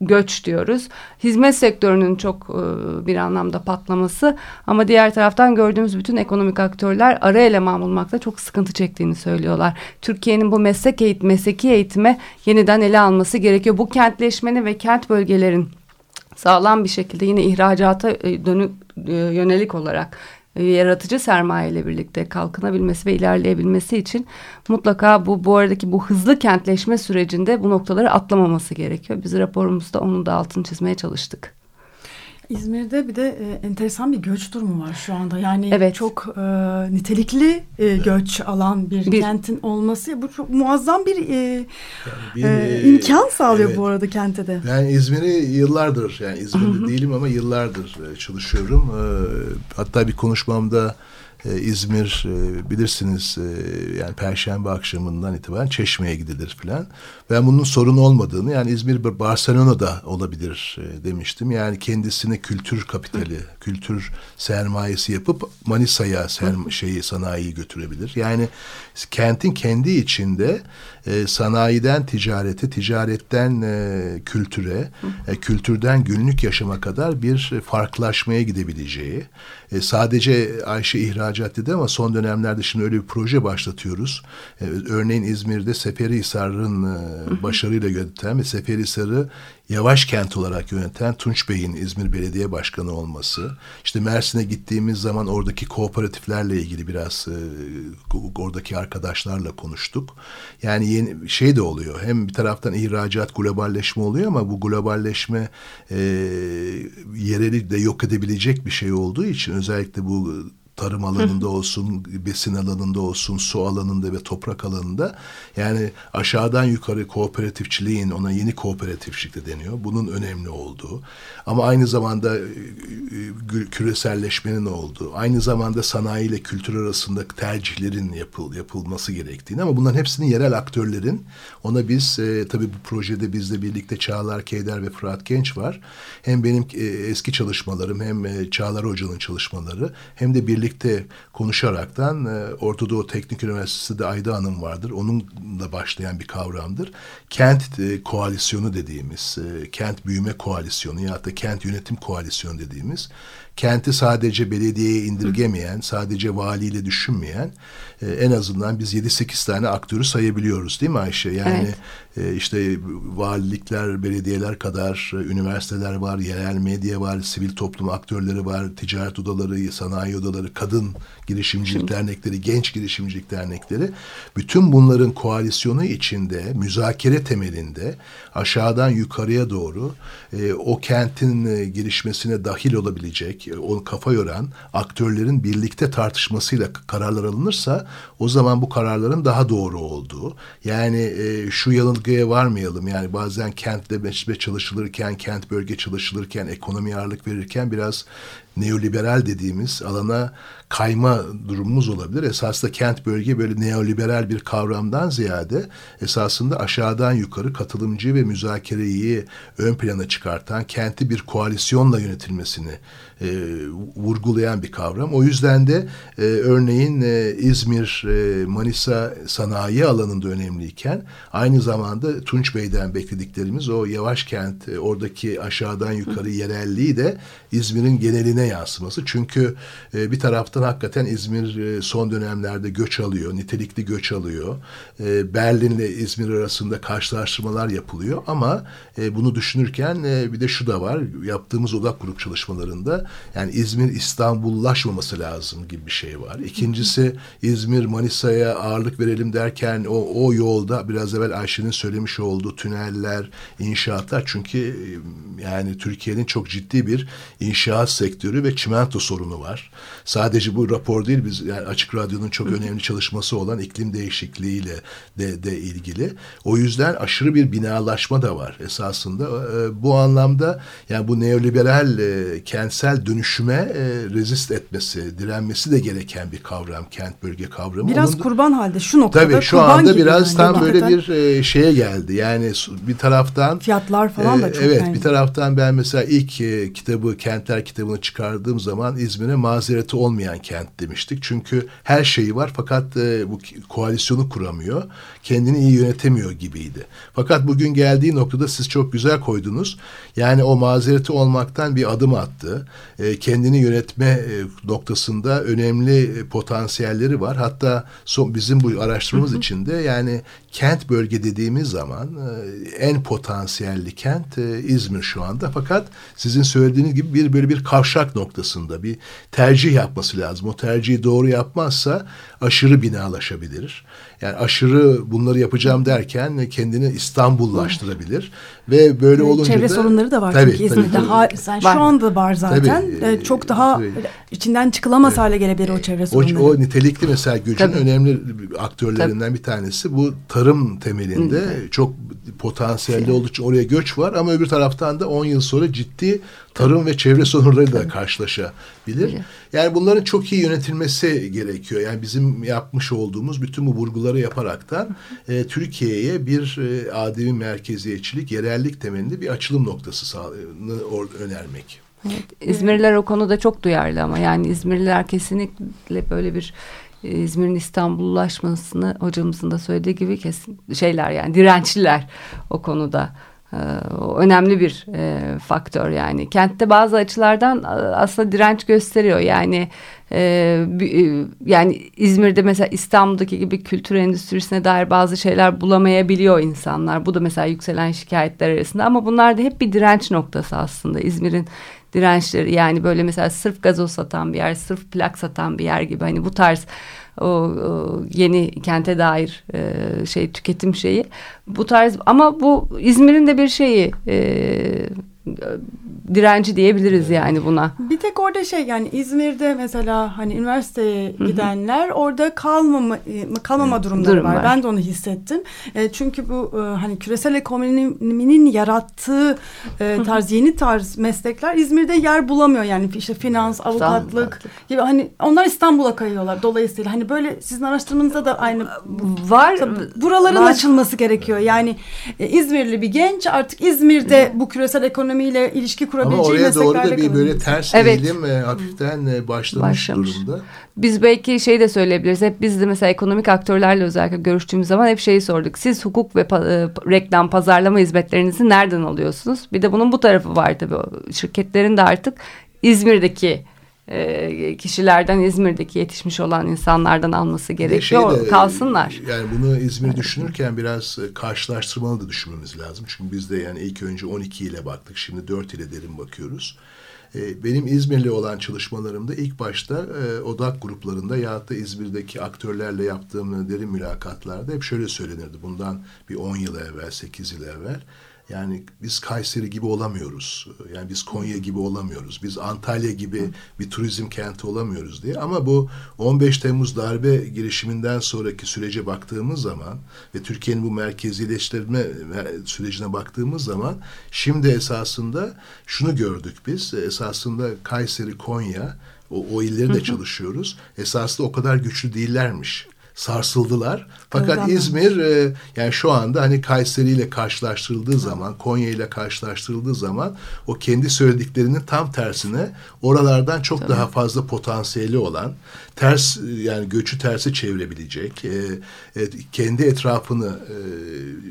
göç diyoruz. Hizmet sektörünün çok e, bir anlamda patlaması ama diğer taraftan gördüğümüz bütün ekonomik aktörler ara eleman bulmakta çok sıkıntı çektiğini söylüyorlar. Türkiye'nin bu meslek eğitim, mesleki eğitime yeniden ele alması gerekiyor. Bu kentleşmenin ve kent bölgelerin sağlam bir şekilde yine ihracata e, dönük e, yönelik olarak yaratıcı sermaye ile birlikte kalkınabilmesi ve ilerleyebilmesi için mutlaka bu bu aradaki bu hızlı kentleşme sürecinde bu noktaları atlamaması gerekiyor. Biz raporumuzda onun da altını çizmeye çalıştık. İzmir'de bir de e, enteresan bir göç durumu var şu anda. Yani evet. çok e, nitelikli e, göç alan bir, bir kentin olması bu çok muazzam bir, e, yani bir e, imkan sağlıyor evet. bu arada kente de. Yani İzmir'i yıllardır yani İzmir'de değilim ama yıllardır e, çalışıyorum. E, hatta bir konuşmamda e, İzmir e, bilirsiniz e, yani Perşembe akşamından itibaren Çeşme'ye gidilir filan. Ben bunun sorun olmadığını yani İzmir Barcelona'da olabilir e, demiştim. Yani kendisine kültür kapitali, kültür sermayesi yapıp Manisa'ya serm şeyi sanayiyi götürebilir. Yani kentin kendi içinde e, sanayiden ticarete, ticaretten e, kültüre, e, kültürden günlük yaşama kadar bir farklılaşmaya gidebileceği. E, sadece Ayşe ihracat dedi ama son dönemlerde şimdi öyle bir proje başlatıyoruz. E, örneğin İzmir'de Seferihisar'ın e, başarıyla yöneten ve Seferihisar'ı yavaş kent olarak yöneten Tunç Bey'in İzmir Belediye Başkanı olması, işte Mersin'e gittiğimiz zaman oradaki kooperatiflerle ilgili biraz e, oradaki arkadaşlarla konuştuk. Yani yeni şey de oluyor. Hem bir taraftan ihracat, globalleşme oluyor ama bu globalleşme e, yereli de yok edebilecek bir şey olduğu için özellikle bu tarım alanında olsun, besin alanında olsun, su alanında ve toprak alanında yani aşağıdan yukarı kooperatifçiliğin ona yeni kooperatifçilik de deniyor. Bunun önemli olduğu ama aynı zamanda e, e, küreselleşmenin olduğu, aynı zamanda sanayi ile kültür arasında tercihlerin yapıl, yapılması gerektiğini ama bunların hepsini yerel aktörlerin ona biz e, tabii bu projede bizle birlikte Çağlar Keyder ve Fırat Genç var. Hem benim e, eski çalışmalarım hem e, Çağlar Hoca'nın çalışmaları hem de birlikte birlikte konuşaraktan e, Orta Doğu Teknik Üniversitesi'de Ayda Hanım vardır. Onunla başlayan bir kavramdır. Kent e, koalisyonu dediğimiz, e, kent büyüme koalisyonu ya da kent yönetim koalisyonu dediğimiz kenti sadece belediyeye indirgemeyen, sadece valiyle düşünmeyen e, en azından biz 7-8 tane aktörü sayabiliyoruz değil mi Ayşe? Yani evet. e, işte valilikler, belediyeler kadar e, üniversiteler var, yerel medya var, sivil toplum aktörleri var, ticaret odaları, sanayi odaları, kadın girişimcilik Şimdi. dernekleri, genç girişimcilik dernekleri. Bütün bunların koalisyonu içinde, müzakere temelinde aşağıdan yukarıya doğru e, o kentin e, gelişmesine dahil olabilecek, e, onu kafa yoran aktörlerin birlikte tartışmasıyla kararlar alınırsa o zaman bu kararların daha doğru olduğu. Yani e, şu yanılgıya varmayalım. Yani bazen kentle meşbe çalışılırken, kent bölge çalışılırken, ekonomi ağırlık verirken biraz neoliberal dediğimiz alana kayma durumumuz olabilir. Esasında kent bölge böyle neoliberal bir kavramdan ziyade esasında aşağıdan yukarı katılımcı ve müzakereyi ön plana çıkartan kenti bir koalisyonla yönetilmesini e, vurgulayan bir kavram. O yüzden de e, örneğin e, İzmir, e, Manisa sanayi alanında önemliyken aynı zamanda Tunç Bey'den beklediklerimiz o yavaş kent, e, oradaki aşağıdan yukarı yerelliği de İzmir'in geneline yansıması. Çünkü e, bir taraf taraftan hakikaten İzmir e, son dönemlerde göç alıyor, nitelikli göç alıyor. E, Berlin'le İzmir arasında karşılaştırmalar yapılıyor ama e, bunu düşünürken e, bir de şu da var. Yaptığımız odak grup çalışmalarında yani İzmir İstanbullaşmaması lazım gibi bir şey var. İkincisi İzmir Manisa'ya ağırlık verelim derken o, o yolda biraz evvel Ayşe'nin söylemiş olduğu tüneller, inşaatlar çünkü e, yani Türkiye'nin çok ciddi bir inşaat sektörü ve çimento sorunu var. Sadece bu rapor değil biz yani Açık Radyo'nun çok önemli çalışması olan iklim değişikliğiyle de, de ilgili. O yüzden aşırı bir binalaşma da var esasında. E, bu anlamda yani bu neoliberal e, kentsel dönüşüme e, rezist etmesi, direnmesi de gereken bir kavram, kent bölge kavramı. Biraz Onun da- kurban halde şu noktada Tabii şu anda biraz yani. tam böyle bir e, şeye geldi. Yani bir taraftan fiyatlar falan da ee, çok Evet yani. bir taraftan ben mesela ilk e, kitabı Kentler kitabını çıkardığım zaman İzmir'e mazereti olmayan kent demiştik. Çünkü her şeyi var fakat e, bu koalisyonu kuramıyor. Kendini iyi yönetemiyor gibiydi. Fakat bugün geldiği noktada siz çok güzel koydunuz. Yani o mazereti olmaktan bir adım attı. E, kendini yönetme e, noktasında önemli e, potansiyelleri var. Hatta son, bizim bu araştırmamız içinde yani kent bölge dediğimiz zaman e, en potansiyelli kent e, İzmir şu anda. Fakat sizin söylediğiniz gibi bir böyle bir kavşak noktasında bir tercih yapması lazım. O tercihi doğru yapmazsa aşırı binalaşabilir. Yani aşırı bunları yapacağım derken e, kendini İstanbullaştırabilir ve böyle Evet, olunca Çevre da sorunları da var Tabii, çünkü İzmir'de. tabii. Ha, sen Var. şu anda var zaten. Tabii, Ee, e, çok daha tabii. içinden çıkılamaz hale gelebilir o çevre O, sorunları. o nitelikli mesela gücün Tabii. önemli aktörlerinden bir tanesi bu tarım temelinde çok potansiyelli olduğu için oraya göç var ama öbür taraftan da 10 yıl sonra ciddi tarım ve çevre sorunları da karşılaşabilir. Yani bunların çok iyi yönetilmesi gerekiyor. Yani bizim yapmış olduğumuz bütün bu vurguları yaparaktan e, Türkiye'ye bir e, ademi merkeziyetçilik, yerellik temelinde bir açılım noktası sağ- or- önermek. İzmirliler o konuda çok duyarlı ama yani İzmirliler kesinlikle böyle bir e, İzmir'in İstanbullulaşmasını hocamızın da söylediği gibi kesin şeyler yani dirençliler o konuda. Ee, önemli bir e, faktör yani. Kentte bazı açılardan e, aslında direnç gösteriyor. Yani e, yani İzmir'de mesela İstanbul'daki gibi kültür endüstrisine dair bazı şeyler bulamayabiliyor insanlar. Bu da mesela yükselen şikayetler arasında ama bunlar da hep bir direnç noktası aslında. İzmir'in dirençleri yani böyle mesela sırf gazoz satan bir yer, sırf plak satan bir yer gibi hani bu tarz o, o yeni kente dair e, şey tüketim şeyi. Bu tarz ama bu İzmir'in de bir şeyi e, direnci diyebiliriz yani buna. Bir tek orada şey yani İzmir'de mesela hani üniversiteye gidenler orada kalmama e, kalmama durumları Durum var. var. Ben de onu hissettim. E, çünkü bu e, hani küresel ekonominin yarattığı e, tarz yeni tarz meslekler İzmir'de yer bulamıyor yani işte finans, avukatlık gibi hani onlar İstanbul'a kayıyorlar dolayısıyla hani böyle sizin araştırmanızda da aynı Var buraların var. açılması gerekiyor. Yani e, İzmirli bir genç artık İzmir'de bu küresel ekonomiyle ilişki Ama kurabileceği oraya doğru da bir böyle ters Evet. eğilim e, hafiften e, başlamış, Başlamış. durumda. Biz belki şey de söyleyebiliriz. Hep biz de mesela ekonomik aktörlerle özellikle görüştüğümüz zaman hep şeyi sorduk. Siz hukuk ve pa- e, reklam, pazarlama hizmetlerinizi nereden alıyorsunuz? Bir de bunun bu tarafı var tabii. Şirketlerin de artık İzmir'deki e, kişilerden, İzmir'deki yetişmiş olan insanlardan alması gerekiyor. şey de, Kalsınlar. Yani bunu İzmir düşünürken biraz e, karşılaştırmalı da düşünmemiz lazım. Çünkü biz de yani ilk önce 12 ile baktık. Şimdi 4 ile derin bakıyoruz. E, Benim İzmir'le olan çalışmalarımda ilk başta e, odak gruplarında ya da İzmir'deki aktörlerle yaptığım derin mülakatlarda hep şöyle söylenirdi. Bundan bir 10 yıl evvel, 8 yıl evvel. Yani biz Kayseri gibi olamıyoruz. Yani biz Konya gibi olamıyoruz. Biz Antalya gibi bir turizm kenti olamıyoruz diye. Ama bu 15 Temmuz darbe girişiminden sonraki sürece baktığımız zaman ve Türkiye'nin bu merkezileştirme sürecine baktığımız zaman şimdi esasında şunu gördük biz. Esasında Kayseri, Konya o, o illeri de çalışıyoruz. Esasında o kadar güçlü değillermiş. Sarsıldılar. Fakat Kırılganlar. İzmir e, yani şu anda hani Kayseri ile karşılaştırıldığı zaman, Konya ile karşılaştırıldığı zaman o kendi söylediklerinin tam tersine oralardan çok daha fazla potansiyeli olan, ters yani göçü tersi çevirebilecek, e, e, kendi etrafını e,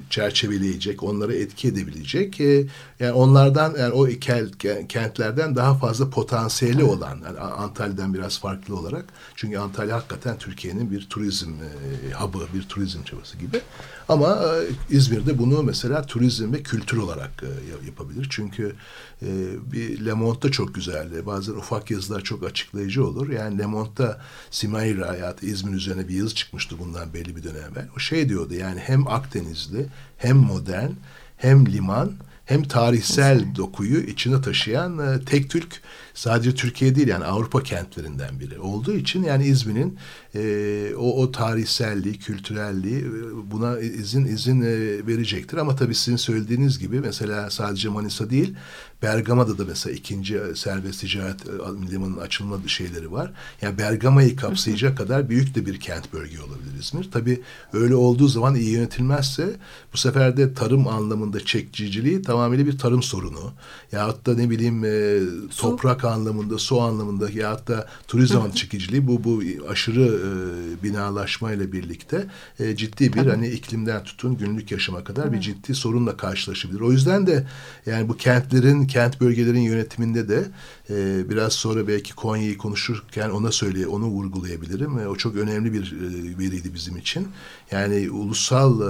çerçeveleyecek, onlara etki edebilecek, e, yani onlardan yani o kel, kentlerden daha fazla potansiyeli olan, yani Antalya'dan biraz farklı olarak, çünkü Antalya hakikaten Türkiye'nin bir turizm e, hub'ı, bir turizm çabası gibi. Ama e, İzmir'de bunu mesela turizm ve kültür olarak e, yapabilir. Çünkü e, bir Le Monde'da çok güzeldi. Bazen ufak yazılar çok açıklayıcı olur. Yani Le Monde'da Simayra hayatı İzmir üzerine bir yazı çıkmıştı bundan belli bir dönem evvel. O şey diyordu yani hem Akdenizli hem modern hem liman hem tarihsel dokuyu içine taşıyan e, tek Türk sadece Türkiye değil yani Avrupa kentlerinden biri olduğu için yani İzmir'in e, o, o tarihselliği, kültürelliği e, buna izin izin e, verecektir. Ama tabii sizin söylediğiniz gibi mesela sadece Manisa değil Bergama'da da mesela ikinci serbest ticaret e, limanının açılma şeyleri var. Yani Bergama'yı kapsayacak <laughs> kadar büyük de bir kent bölge olabilir İzmir. Tabii öyle olduğu zaman iyi yönetilmezse bu sefer de tarım anlamında çekiciliği tamamıyla bir tarım sorunu. Yahut da ne bileyim e, toprak anlamında, su anlamında yahut da turizm çekiciliği bu bu aşırı e, binalaşmayla birlikte e, ciddi bir hani iklimden tutun günlük yaşama kadar bir ciddi sorunla karşılaşabilir. O yüzden de yani bu kentlerin kent bölgelerin yönetiminde de e, biraz sonra belki Konya'yı konuşurken ona söyle onu vurgulayabilirim. E, o çok önemli bir e, veriydi bizim için. Yani ulusal e,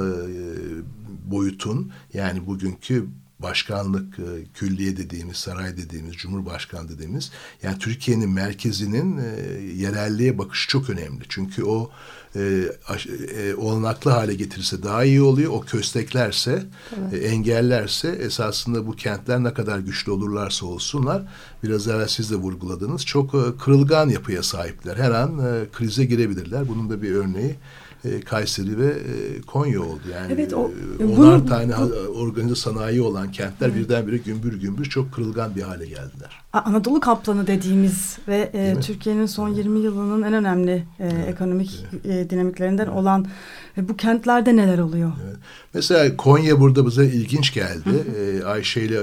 boyutun yani bugünkü başkanlık, e, külliye dediğimiz, saray dediğimiz, cumhurbaşkanı dediğimiz yani Türkiye'nin merkezinin e, yerelliğe bakışı çok önemli. Çünkü o e, e, olanaklı hale getirirse daha iyi oluyor. O kösteklerse, evet. e, engellerse esasında bu kentler ne kadar güçlü olurlarsa olsunlar biraz evvel siz de vurguladınız. Çok e, kırılgan yapıya sahipler. Her an e, krize girebilirler. Bunun da bir örneği e, Kayseri ve e, Konya oldu. Yani evet, o, e, onar bunu, tane bu, organize sanayi olan kentler evet. birdenbire gümbür gümbür çok kırılgan bir hale geldiler. Anadolu kaplanı dediğimiz ve e, Türkiye'nin son 20 yılının en önemli e, evet. ekonomik evet. E, dinamiklerinden olan e, bu kentlerde neler oluyor? Evet. Mesela Konya burada bize ilginç geldi. e, Ayşe ile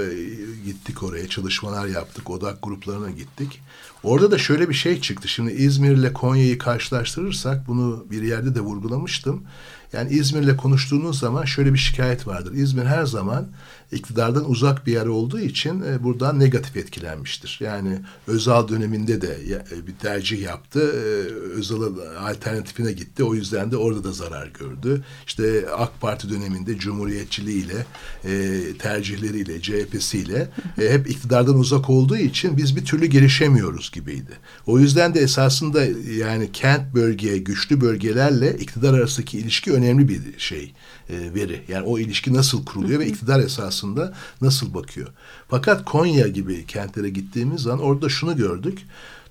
gittik oraya çalışmalar yaptık. Odak gruplarına gittik. Orada da şöyle bir şey çıktı. Şimdi İzmir ile Konya'yı karşılaştırırsak bunu bir yerde de vurgulamıştım. Yani İzmir'le konuştuğunuz zaman şöyle bir şikayet vardır. İzmir her zaman iktidardan uzak bir yer olduğu için e, buradan negatif etkilenmiştir. Yani Özal döneminde de e, bir tercih yaptı. E, Özal'ın alternatifine gitti. O yüzden de orada da zarar gördü. İşte AK Parti döneminde cumhuriyetçiliğiyle, tercihleriyle, CHP'siyle hep iktidardan uzak olduğu için biz bir türlü gelişemiyoruz gibiydi. O yüzden de esasında yani kent bölge, güçlü bölgelerle iktidar arasındaki ilişki önemli bir şey e, veri. Yani o ilişki nasıl kuruluyor ve iktidar esasında nasıl bakıyor. Fakat Konya gibi kentlere gittiğimiz zaman orada şunu gördük.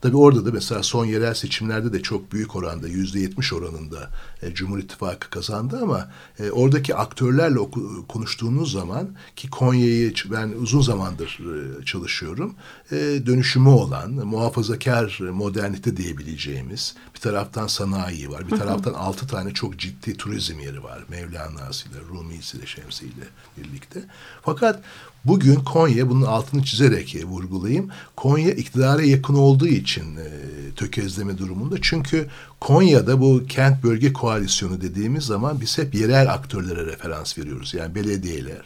Tabii orada da mesela son yerel seçimlerde de çok büyük oranda yüzde yetmiş oranında e, Cumhur İttifakı kazandı ama e, oradaki aktörlerle oku, konuştuğunuz zaman ki Konya'yı ben uzun zamandır e, çalışıyorum e, dönüşümü olan muhafazakar modernite diyebileceğimiz bir taraftan sanayi var bir taraftan altı tane çok ciddi turizm yeri var. Mevlana'sıyla Rumi'siyle Şemsi'yle birlikte. Fakat Bugün Konya bunun altını çizerek e, vurgulayayım. Konya iktidara yakın olduğu için e, tökezleme durumunda. Çünkü Konya'da bu kent bölge koalisyonu dediğimiz zaman biz hep yerel aktörlere referans veriyoruz. Yani belediyeler,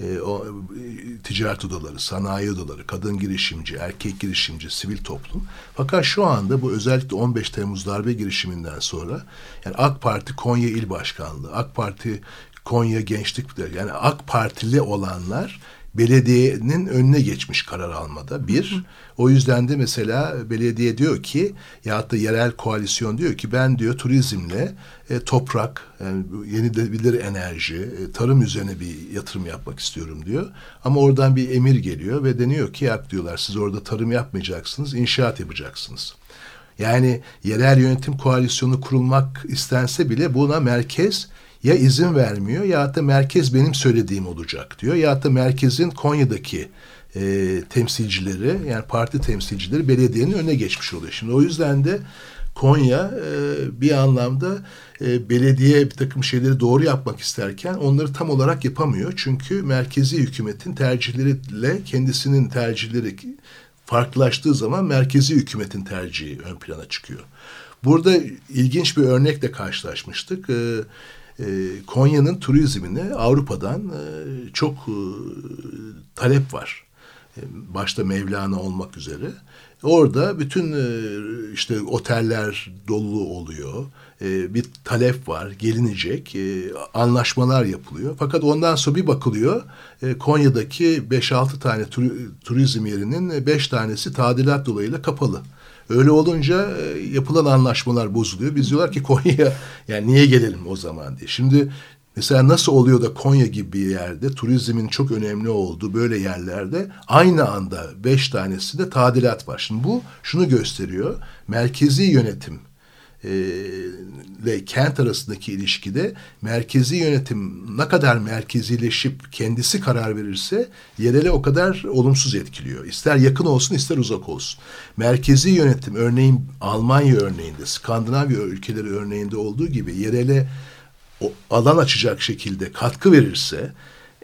e, o, e, ticaret odaları, sanayi odaları, kadın girişimci, erkek girişimci, sivil toplum. Fakat şu anda bu özellikle 15 Temmuz darbe girişiminden sonra yani AK Parti Konya İl Başkanlığı, AK Parti Konya Gençlik yani AK Partili olanlar belediyenin önüne geçmiş karar almada. Bir, o yüzden de mesela belediye diyor ki ya da yerel koalisyon diyor ki ben diyor turizmle e, toprak, yani yenilebilir enerji, e, tarım üzerine bir yatırım yapmak istiyorum diyor. Ama oradan bir emir geliyor ve deniyor ki yap diyorlar siz orada tarım yapmayacaksınız, inşaat yapacaksınız. Yani yerel yönetim koalisyonu kurulmak istense bile buna merkez ya izin vermiyor ya da merkez benim söylediğim olacak diyor. Ya da merkezin Konya'daki e, temsilcileri yani parti temsilcileri belediyenin önüne geçmiş oluyor. Şimdi o yüzden de Konya e, bir anlamda e, belediye bir takım şeyleri doğru yapmak isterken onları tam olarak yapamıyor. Çünkü merkezi hükümetin tercihleriyle kendisinin tercihleri farklılaştığı zaman merkezi hükümetin tercihi ön plana çıkıyor. Burada ilginç bir örnekle karşılaşmıştık. E, e, Konya'nın turizmine Avrupa'dan e, çok e, talep var. E, başta Mevlana olmak üzere. Orada bütün e, işte oteller dolu oluyor. E, bir talep var, gelinecek, e, anlaşmalar yapılıyor. Fakat ondan sonra bir bakılıyor, Konya'daki 5-6 tane turizm yerinin 5 tanesi tadilat dolayıyla kapalı. Öyle olunca yapılan anlaşmalar bozuluyor. Biz diyorlar ki Konya'ya yani niye gelelim o zaman diye. Şimdi Mesela nasıl oluyor da Konya gibi bir yerde turizmin çok önemli olduğu böyle yerlerde aynı anda beş tanesinde tadilat var. Şimdi bu şunu gösteriyor. Merkezi yönetim ile kent arasındaki ilişkide merkezi yönetim ne kadar merkezileşip kendisi karar verirse yerele o kadar olumsuz etkiliyor. İster yakın olsun ister uzak olsun. Merkezi yönetim örneğin Almanya örneğinde, Skandinavya ülkeleri örneğinde olduğu gibi yerele o alan açacak şekilde katkı verirse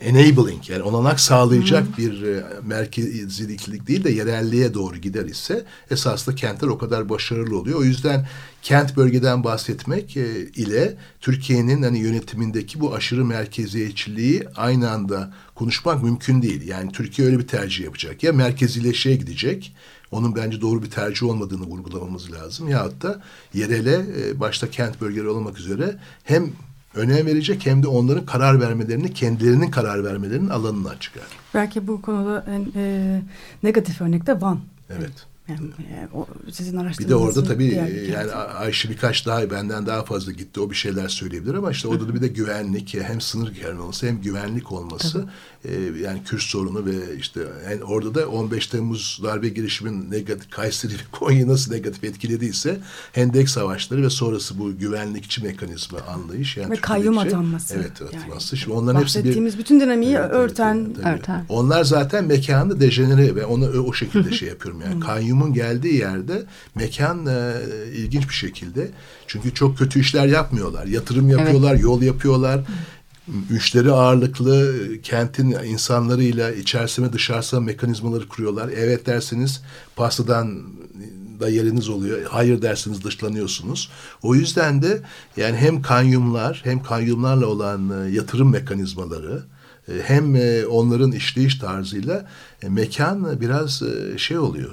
enabling yani olanak sağlayacak hmm. bir e, merkeziliklik değil de yerelliğe doğru gider ise esas da kentler o kadar başarılı oluyor. O yüzden kent bölgeden bahsetmek e, ile Türkiye'nin hani yönetimindeki bu aşırı merkeziyetçiliği aynı anda konuşmak mümkün değil. Yani Türkiye öyle bir tercih yapacak. Ya merkezileşmeye gidecek. Onun bence doğru bir tercih olmadığını vurgulamamız lazım. Ya da yerele e, başta kent bölgeleri olmak üzere hem önem verecek hem de onların karar vermelerini kendilerinin karar vermelerinin alanını çıkar. Belki bu konuda en e, negatif örnek de Van. Evet. Yani, e, o, sizin Bir de orada tabii e, yani Ayşe birkaç daha benden daha fazla gitti. O bir şeyler söyleyebilir ama işte orada da bir de güvenlik hem sınır olması hem güvenlik olması e, yani Kürt sorunu ve işte yani orada da 15 Temmuz darbe girişimin negatif Kayseri ve Konya nasıl negatif etkilediyse Hendek savaşları ve sonrası bu güvenlikçi mekanizma anlayış yani ve kayyum atanması. Evet atılması. Yani, Şimdi onların hepsi bir bütün dinamiği evet, örten. Evet, örten. Onlar zaten mekanı dejenere ve onu o şekilde şey yapıyorum yani kayyumun geldiği yerde mekan e, ilginç bir şekilde çünkü çok kötü işler yapmıyorlar. Yatırım yapıyorlar, evet. yol yapıyorlar müşteri ağırlıklı kentin insanlarıyla içerisine dışarısına mekanizmaları kuruyorlar. Evet derseniz pastadan da yeriniz oluyor. Hayır derseniz dışlanıyorsunuz. O yüzden de yani hem kanyumlar hem kanyumlarla olan e, yatırım mekanizmaları e, hem e, onların işleyiş tarzıyla e, mekan biraz şey oluyor,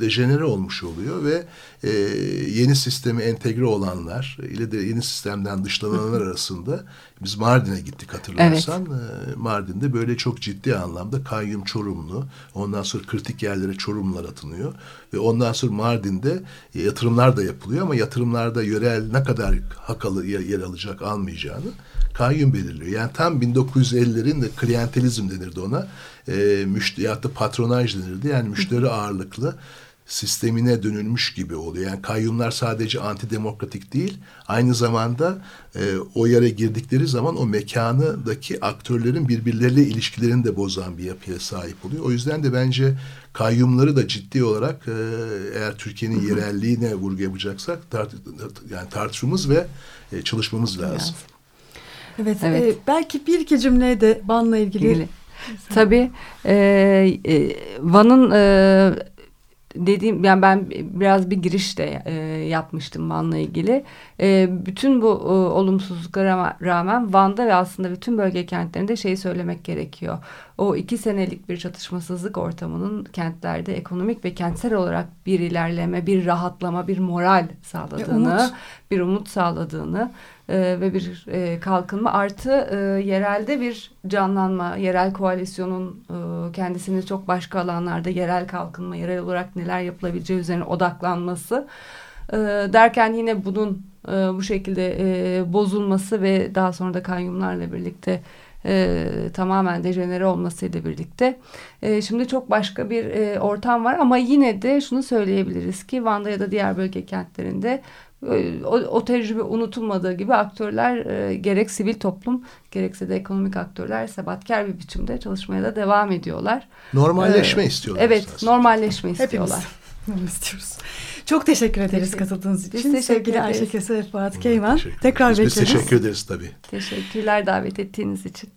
dejenere olmuş oluyor ve yeni sisteme entegre olanlar ile de yeni sistemden dışlananlar arasında biz Mardin'e gittik hatırlarsan. Evet. Mardin'de böyle çok ciddi anlamda kayyum çorumlu, ondan sonra kritik yerlere çorumlar atınıyor ve ondan sonra Mardin'de yatırımlar da yapılıyor ama yatırımlarda yörel ne kadar hak yer alacak almayacağını kayyum belirliyor. Yani tam 1950'lerin de klientelizm denirdi ona. E, müşteri, patronaj denirdi. Yani müşteri ağırlıklı sistemine dönülmüş gibi oluyor. Yani kayyumlar sadece antidemokratik değil, aynı zamanda e, o yere girdikleri zaman o mekanıdaki aktörlerin birbirleriyle ilişkilerini de bozan bir yapıya sahip oluyor. O yüzden de bence kayyumları da ciddi olarak e, eğer Türkiye'nin yerelliğine vurgu yapacaksak tart yani tartışmamız ve e, çalışmamız lazım. Evet, evet. E, belki bir iki cümle de Van'la ilgili. ilgili. Tabii e, e, Van'ın e, dediğim yani ben biraz bir giriş de e, yapmıştım Van'la ilgili. E, bütün bu e, olumsuzluklara rağmen Van'da ve aslında bütün bölge kentlerinde şeyi söylemek gerekiyor. O iki senelik bir çatışmasızlık ortamının kentlerde ekonomik ve kentsel olarak bir ilerleme, bir rahatlama, bir moral sağladığını, umut. bir umut sağladığını e, ve bir e, kalkınma artı e, yerelde bir canlanma, yerel koalisyonun e, kendisini çok başka alanlarda yerel kalkınma, yerel olarak neler yapılabileceği üzerine odaklanması e, derken yine bunun e, bu şekilde e, bozulması ve daha sonra da kayyumlarla birlikte e, tamamen dejenere olmasıyla birlikte e, şimdi çok başka bir e, ortam var ama yine de şunu söyleyebiliriz ki Van'da ya da diğer bölge kentlerinde e, o, o tecrübe unutulmadığı gibi aktörler e, gerek sivil toplum gerekse de ekonomik aktörler sebatkar bir biçimde çalışmaya da devam ediyorlar. Normalleşme ee, istiyorlar. Evet, normalleşme istiyorlar. Hepimiz istiyoruz. Çok teşekkür ederiz katıldığınız Biz için. teşekkür Sevgili Ayşe ederiz. Kese ve Fuat Keyman. Teşekkür Tekrar bekleriz. Biz teşekkür ederiz tabii. Teşekkürler davet ettiğiniz için.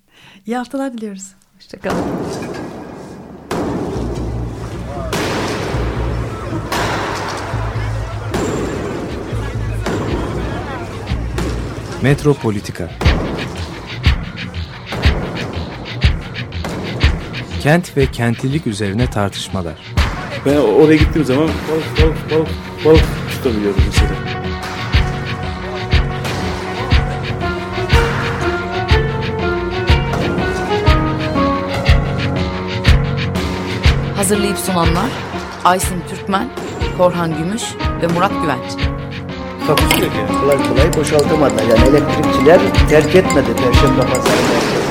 İyi haftalar diliyoruz. Hoşçakalın. Metropolitika Kent ve kentlilik üzerine tartışmalar. Ben oraya gittiğim zaman balık balık balık balık tutabiliyorum mesela. Hazırlayıp sunanlar Aysin Türkmen, Korhan Gümüş ve Murat Güvenç. Ki. Kolay kolay boşaltamadılar. Yani elektrikçiler terk etmedi Perşembe Pazarı